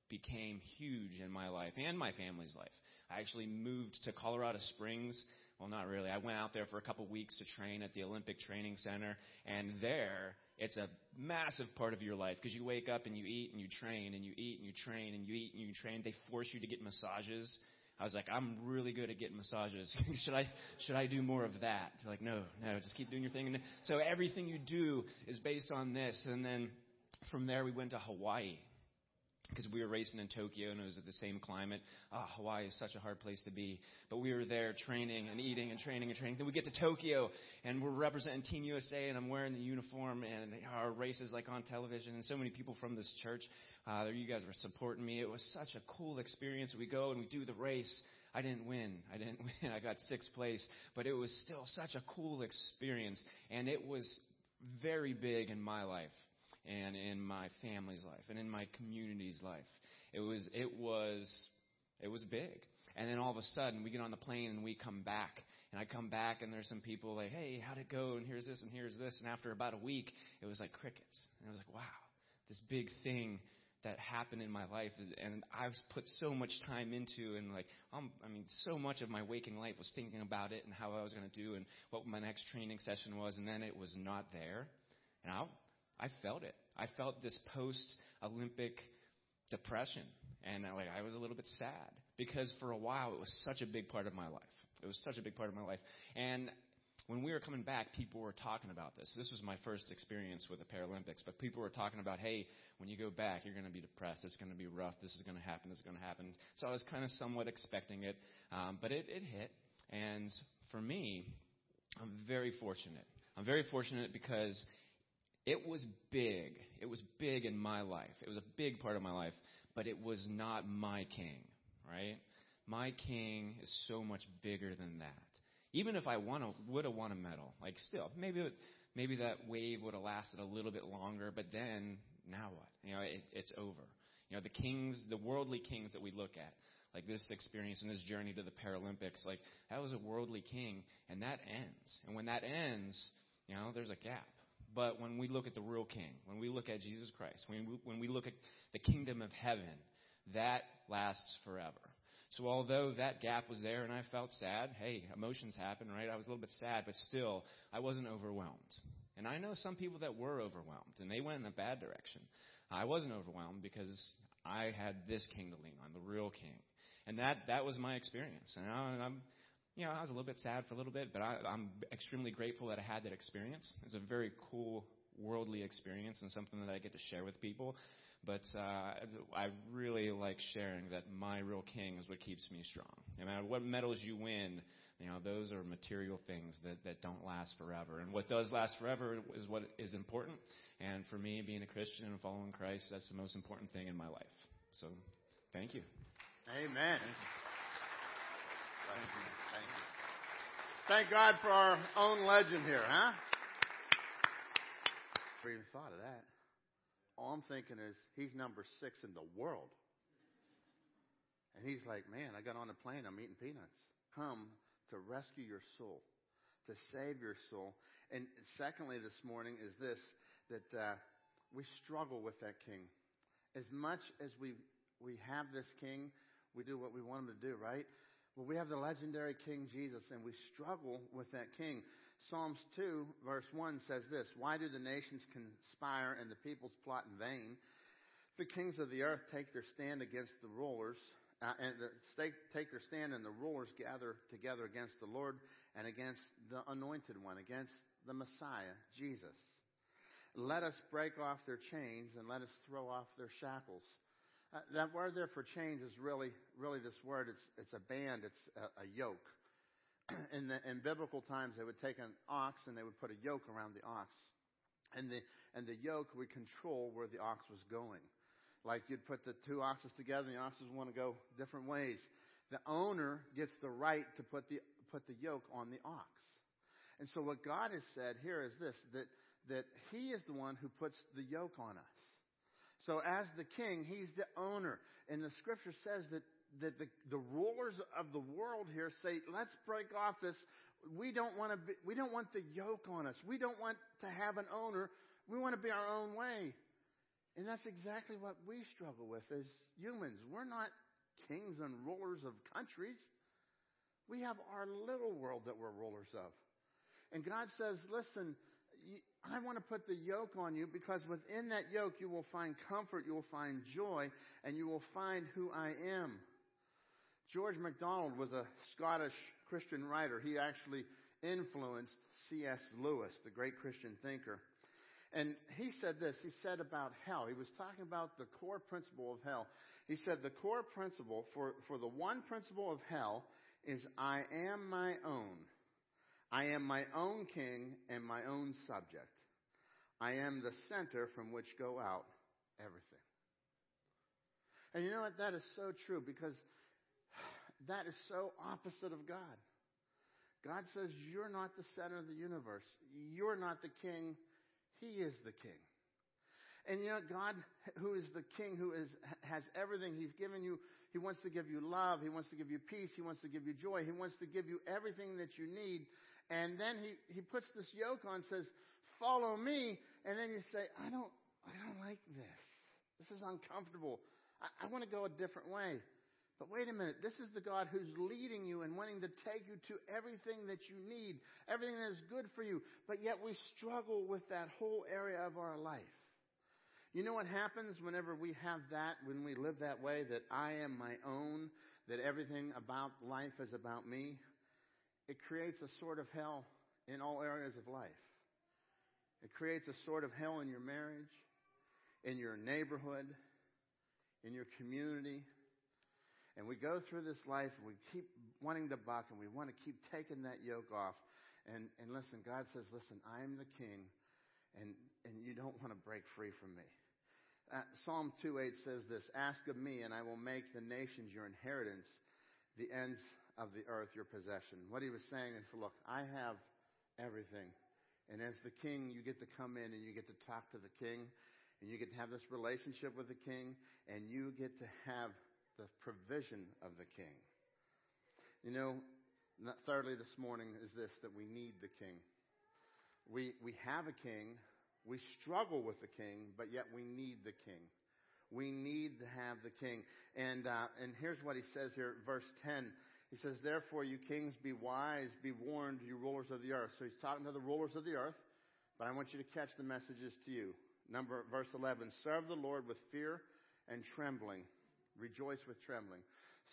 became huge in my life and my family's life. I actually moved to Colorado Springs well, not really. I went out there for a couple weeks to train at the Olympic Training Center, and there it's a massive part of your life because you wake up and you eat and you train and you eat and you train and you eat and you train. They force you to get massages. I was like, I'm really good at getting massages. *laughs* should I should I do more of that? They're like, no, no, just keep doing your thing. And so everything you do is based on this. And then from there we went to Hawaii because we were racing in Tokyo and it was at the same climate. Ah, Hawaii is such a hard place to be. But we were there training and eating and training and training. Then we get to Tokyo and we're representing Team USA and I'm wearing the uniform and our race is like on television and so many people from this church, uh, you guys were supporting me. It was such a cool experience. We go and we do the race. I didn't win. I didn't *laughs* win. I got sixth place, but it was still such a cool experience and it was very big in my life and in my family's life and in my community's life. It was, it was, it was big. And then all of a sudden we get on the plane and we come back. And I come back and there's some people like, hey, how'd it go? And here's this and here's this. And after about a week, it was like crickets. And I was like, wow, this big thing that happened in my life and I've put so much time into and like um, I mean so much of my waking life was thinking about it and how I was going to do and what my next training session was and then it was not there and I I felt it. I felt this post Olympic depression. And I, like I was a little bit sad. because for a while it was such a big part of my life. It was such a big part of my life. And when we were coming back, people were talking about this. This was my first experience with the Paralympics, but people were talking about, hey, when you go back, you're going to be depressed. It's going to be rough. This is going to happen. This is going to happen. So I was kind of somewhat expecting it, um, but it, it hit. And for me, I'm very fortunate. I'm very fortunate because it was big. It was big in my life. It was a big part of my life, but it was not my king, right? My king is so much bigger than that. Even if I won a, would have won a medal, like still, maybe maybe that wave would have lasted a little bit longer, but then now what? You know, it, it's over. You know, the kings, the worldly kings that we look at, like this experience and this journey to the Paralympics, like that was a worldly king, and that ends. And when that ends, you know, there's a gap. But when we look at the real king, when we look at Jesus Christ, when we, when we look at the kingdom of heaven, that lasts forever. So although that gap was there and I felt sad, hey, emotions happen, right? I was a little bit sad, but still, I wasn't overwhelmed. And I know some people that were overwhelmed and they went in a bad direction. I wasn't overwhelmed because I had this king to lean on, the real king. And that, that was my experience. And I'm, you know, I was a little bit sad for a little bit, but I, I'm extremely grateful that I had that experience. It's a very cool worldly experience and something that I get to share with people. But uh, I really like sharing that my real king is what keeps me strong. No matter what medals you win, you know, those are material things that, that don't last forever. And what does last forever is what is important. And for me, being a Christian and following Christ, that's the most important thing in my life. So, thank you. Amen. Thank you. Thank you. Thank God for our own legend here, huh? Never even thought of that. All I'm thinking is he's number six in the world. And he's like, man, I got on a plane. I'm eating peanuts. Come to rescue your soul, to save your soul. And secondly, this morning is this that uh, we struggle with that king. As much as we we have this king, we do what we want him to do, right? Well, we have the legendary King Jesus, and we struggle with that king. Psalms 2, verse 1 says this Why do the nations conspire and the peoples plot in vain? The kings of the earth take their stand against the rulers, uh, and the, take their stand, and the rulers gather together against the Lord and against the anointed one, against the Messiah, Jesus. Let us break off their chains and let us throw off their shackles. Uh, that word there for chains is really, really this word. It's, it's a band. It's a, a yoke. *clears throat* in, the, in biblical times, they would take an ox and they would put a yoke around the ox. And the, and the yoke would control where the ox was going. Like you'd put the two oxes together and the oxes want to go different ways. The owner gets the right to put the, put the yoke on the ox. And so what God has said here is this, that, that He is the one who puts the yoke on us. So as the king, he's the owner. And the scripture says that, that the, the rulers of the world here say, let's break off this. We don't want to be, we don't want the yoke on us. We don't want to have an owner. We want to be our own way. And that's exactly what we struggle with as humans. We're not kings and rulers of countries. We have our little world that we're rulers of. And God says, listen, I want to put the yoke on you because within that yoke you will find comfort, you will find joy, and you will find who I am. George MacDonald was a Scottish Christian writer. He actually influenced C.S. Lewis, the great Christian thinker. And he said this. He said about hell. He was talking about the core principle of hell. He said the core principle for, for the one principle of hell is I am my own. I am my own king and my own subject. I am the center from which go out everything. And you know what? That is so true because that is so opposite of God. God says, You're not the center of the universe. You're not the king. He is the king. And you know, God, who is the king, who is, has everything, He's given you, He wants to give you love, He wants to give you peace, He wants to give you joy, He wants to give you everything that you need. And then He, he puts this yoke on, says, follow me. And then you say, I don't, I don't like this. This is uncomfortable. I, I want to go a different way. But wait a minute. This is the God who's leading you and wanting to take you to everything that you need, everything that is good for you. But yet we struggle with that whole area of our life. You know what happens whenever we have that, when we live that way, that I am my own, that everything about life is about me, it creates a sort of hell in all areas of life. It creates a sort of hell in your marriage, in your neighborhood, in your community. And we go through this life and we keep wanting to buck and we want to keep taking that yoke off. And, and listen, God says, listen, I'm the king and, and you don't want to break free from me. Uh, Psalm 2:8 says this, ask of me and I will make the nations your inheritance, the ends of the earth your possession. What he was saying is, look, I have everything. And as the king, you get to come in and you get to talk to the king and you get to have this relationship with the king and you get to have the provision of the king. You know, thirdly this morning is this, that we need the king. We, we have a king. We struggle with the king, but yet we need the king. We need to have the king. And, uh, and here's what he says here, verse 10. He says, Therefore, you kings, be wise, be warned, you rulers of the earth. So he's talking to the rulers of the earth, but I want you to catch the messages to you. Number, verse 11. Serve the Lord with fear and trembling. Rejoice with trembling.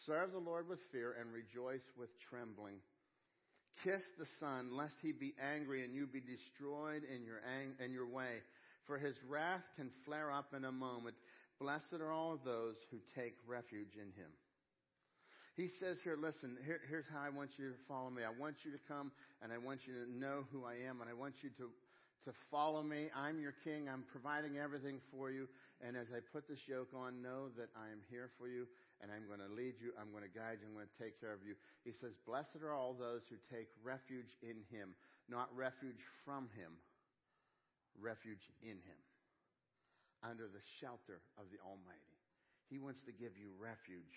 Serve the Lord with fear and rejoice with trembling. Kiss the Son, lest he be angry and you be destroyed in your, ang- in your way. For his wrath can flare up in a moment. Blessed are all those who take refuge in him. He says here, listen, here, here's how I want you to follow me. I want you to come and I want you to know who I am and I want you to, to follow me. I'm your king. I'm providing everything for you. And as I put this yoke on, know that I am here for you and I'm going to lead you. I'm going to guide you. I'm going to take care of you. He says, blessed are all those who take refuge in him, not refuge from him, refuge in him, under the shelter of the Almighty. He wants to give you refuge.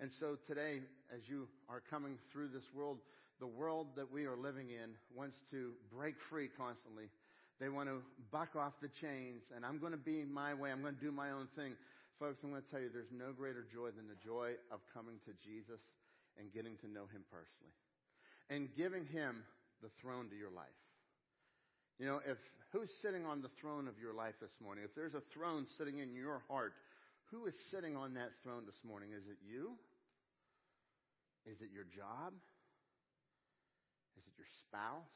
And so today, as you are coming through this world, the world that we are living in wants to break free constantly. They want to buck off the chains, and I'm going to be my way. I'm going to do my own thing. Folks, I'm going to tell you, there's no greater joy than the joy of coming to Jesus and getting to know Him personally. And giving Him the throne to your life. You know, if who's sitting on the throne of your life this morning? If there's a throne sitting in your heart, who is sitting on that throne this morning? Is it you? Is it your job? Is it your spouse?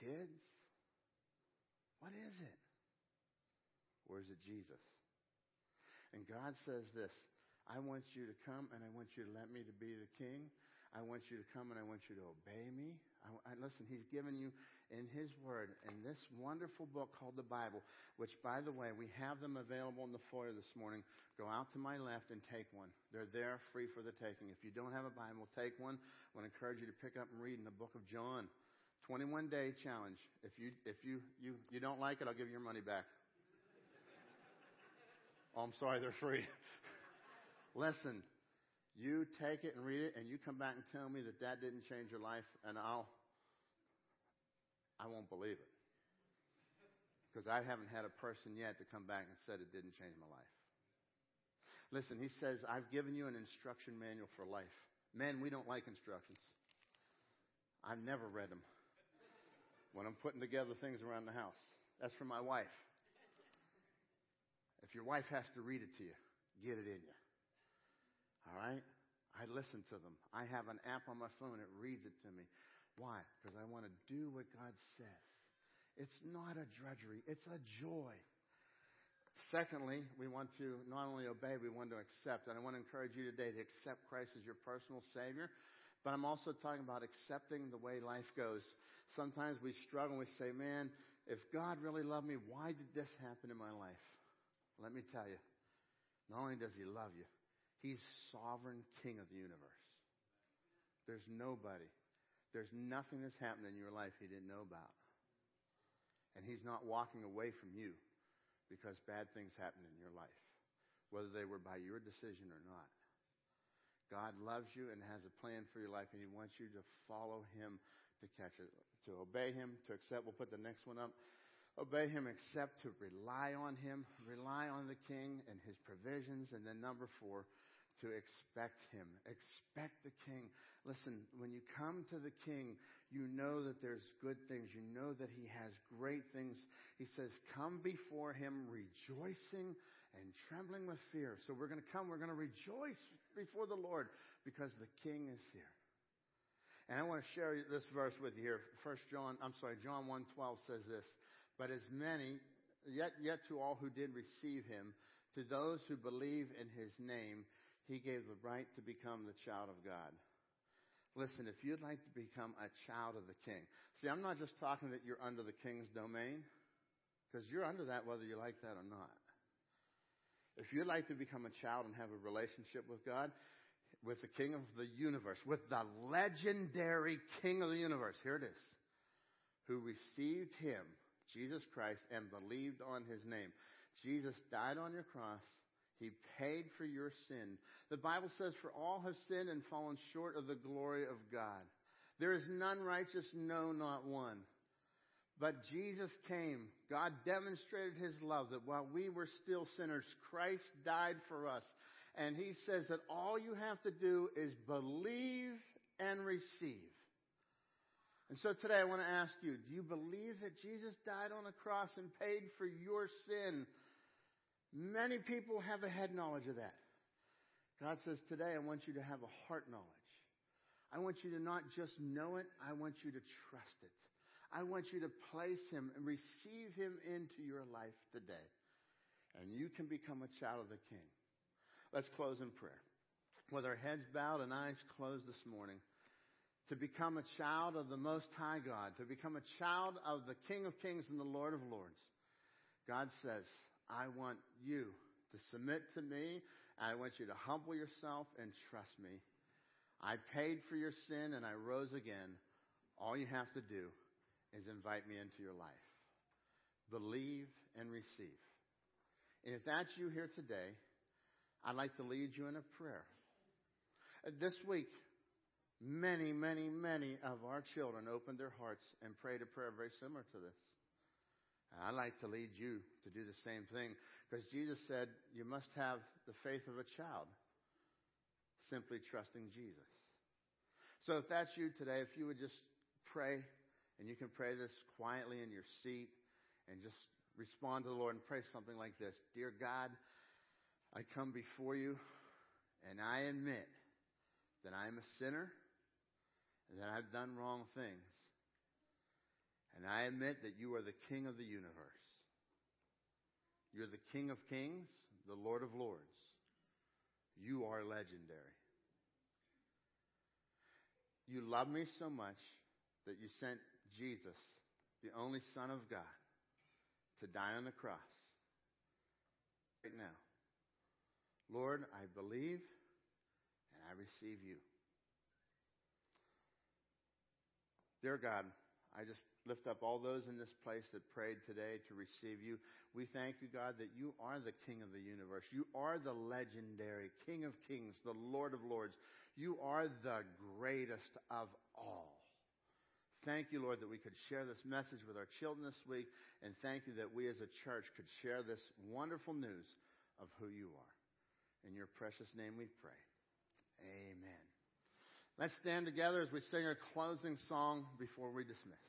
Kids? What is it? Or is it Jesus? And God says this I want you to come and I want you to let me to be the king. I want you to come and I want you to obey me. I, I, listen, He's given you in His Word in this wonderful book called the Bible, which, by the way, we have them available in the foyer this morning. Go out to my left and take one. They're there free for the taking. If you don't have a Bible, take one. I want to encourage you to pick up and read in the book of John. 21 day challenge. If you, if you, you, you don't like it, I'll give you your money back. *laughs* oh, I'm sorry, they're free. *laughs* Listen, you take it and read it, and you come back and tell me that that didn't change your life, and I'll, I won't believe it. Because I haven't had a person yet to come back and said it didn't change my life. Listen, he says, I've given you an instruction manual for life. Men, we don't like instructions. I've never read them when I'm putting together things around the house. That's for my wife. If your wife has to read it to you, get it in you. All right? I listen to them. I have an app on my phone. It reads it to me. Why? Because I want to do what God says. It's not a drudgery. It's a joy. Secondly, we want to not only obey, we want to accept. And I want to encourage you today to accept Christ as your personal Savior. But I'm also talking about accepting the way life goes. Sometimes we struggle and we say, man, if God really loved me, why did this happen in my life? Let me tell you, not only does He love you, He's sovereign king of the universe. There's nobody, there's nothing that's happened in your life he didn't know about. And he's not walking away from you because bad things happened in your life, whether they were by your decision or not. God loves you and has a plan for your life, and he wants you to follow him to catch it, to obey him, to accept. We'll put the next one up. Obey him, accept to rely on him, rely on the king and his provisions. And then number four, to expect him. Expect the king. Listen, when you come to the king, you know that there's good things. You know that he has great things. He says, come before him rejoicing and trembling with fear. So we're going to come, we're going to rejoice before the Lord because the King is here. And I want to share this verse with you here. First John, I'm sorry, John 1:12 says this, but as many yet yet to all who did receive him, to those who believe in his name, he gave the right to become the child of God. Listen, if you'd like to become a child of the king. See, I'm not just talking that you're under the king's domain, because you're under that whether you like that or not. If you'd like to become a child and have a relationship with God, with the king of the universe, with the legendary king of the universe, here it is, who received him, Jesus Christ, and believed on his name. Jesus died on your cross. He paid for your sin. The Bible says, For all have sinned and fallen short of the glory of God. There is none righteous, no, not one. But Jesus came. God demonstrated his love that while we were still sinners, Christ died for us. And he says that all you have to do is believe and receive. And so today I want to ask you, do you believe that Jesus died on a cross and paid for your sin? Many people have a head knowledge of that. God says today I want you to have a heart knowledge. I want you to not just know it, I want you to trust it. I want you to place him and receive him into your life today. And you can become a child of the King. Let's close in prayer. With our heads bowed and eyes closed this morning, to become a child of the Most High God, to become a child of the King of Kings and the Lord of Lords, God says, I want you to submit to me. I want you to humble yourself and trust me. I paid for your sin and I rose again. All you have to do is invite me into your life. Believe and receive. And if that's you here today, I'd like to lead you in a prayer. This week, many, many, many of our children opened their hearts and prayed a prayer very similar to this. And I'd like to lead you to do the same thing because Jesus said you must have the faith of a child, simply trusting Jesus. So if that's you today, if you would just pray, and you can pray this quietly in your seat and just respond to the Lord and pray something like this Dear God, I come before you and I admit that I'm a sinner and that I've done wrong things. And I admit that you are the King of the universe. You're the King of kings, the Lord of lords. You are legendary. You love me so much that you sent Jesus, the only Son of God, to die on the cross. Right now. Lord, I believe and I receive you. Dear God, I just lift up all those in this place that prayed today to receive you. We thank you, God, that you are the King of the universe. You are the legendary King of kings, the Lord of lords. You are the greatest of all. Thank you, Lord, that we could share this message with our children this week. And thank you that we as a church could share this wonderful news of who you are. In your precious name we pray. Amen. Let's stand together as we sing our closing song before we dismiss.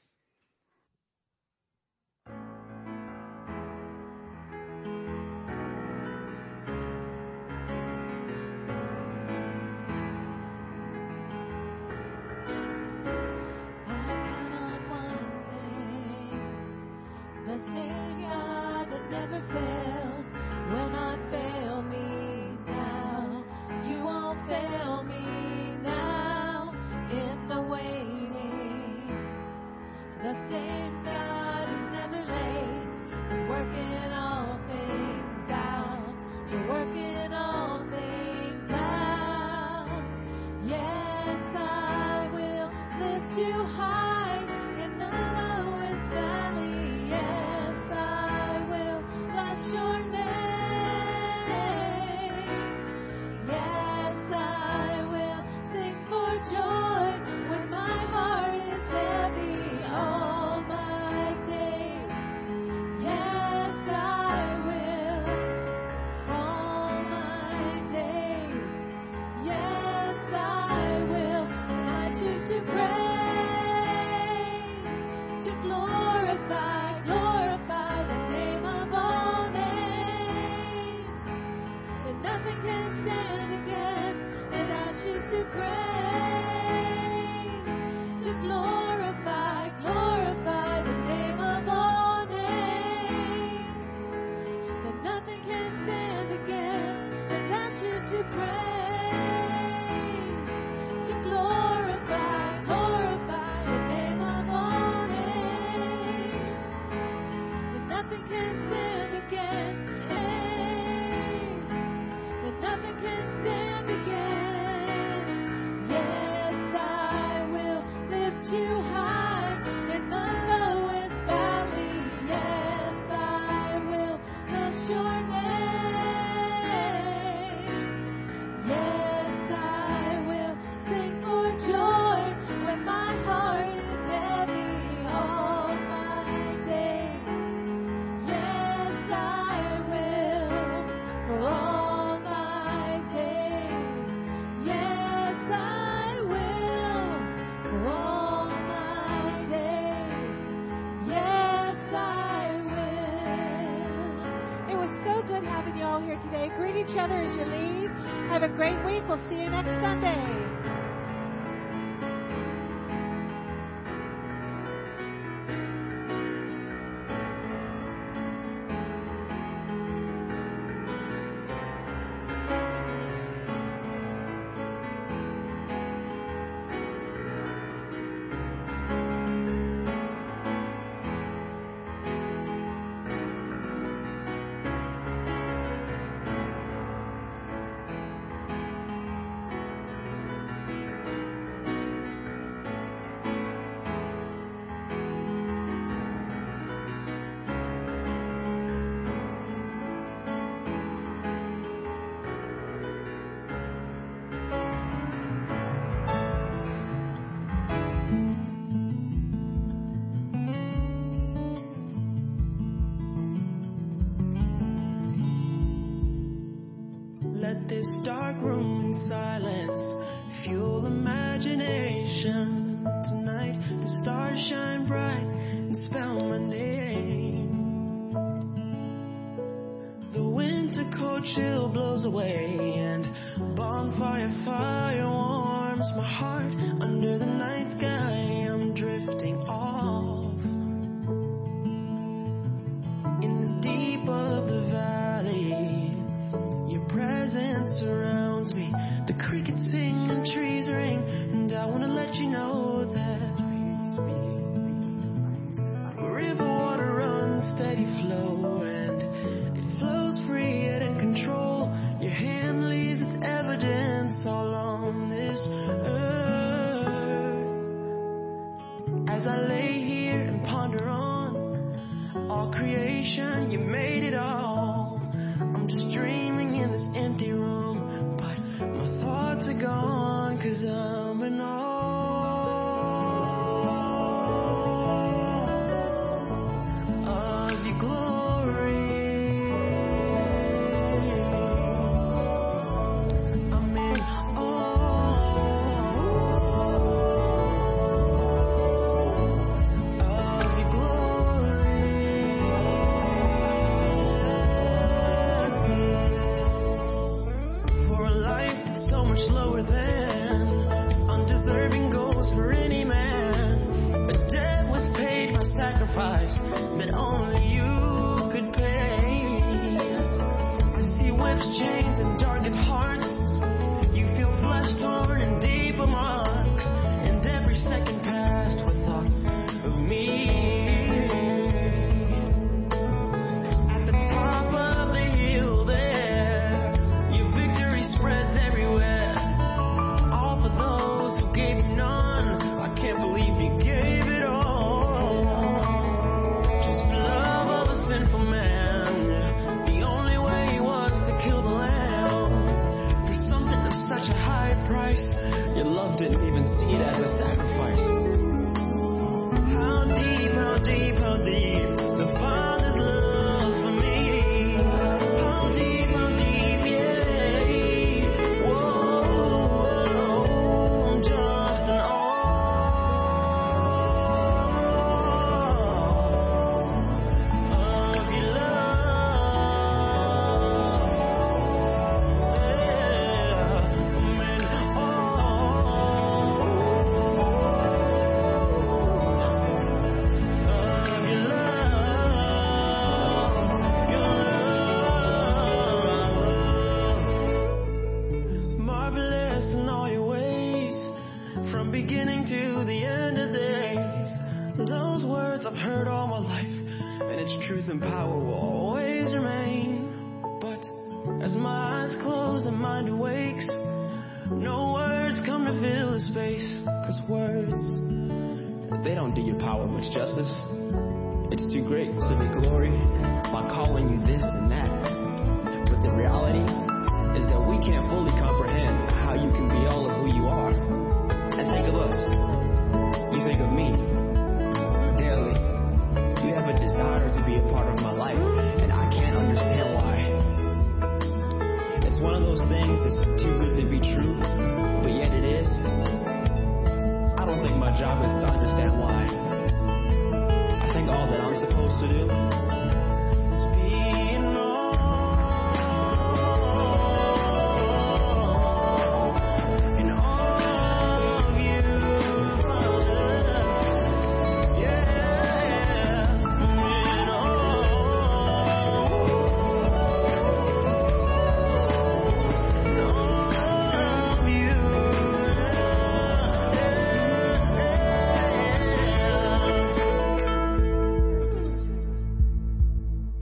Dark room in silence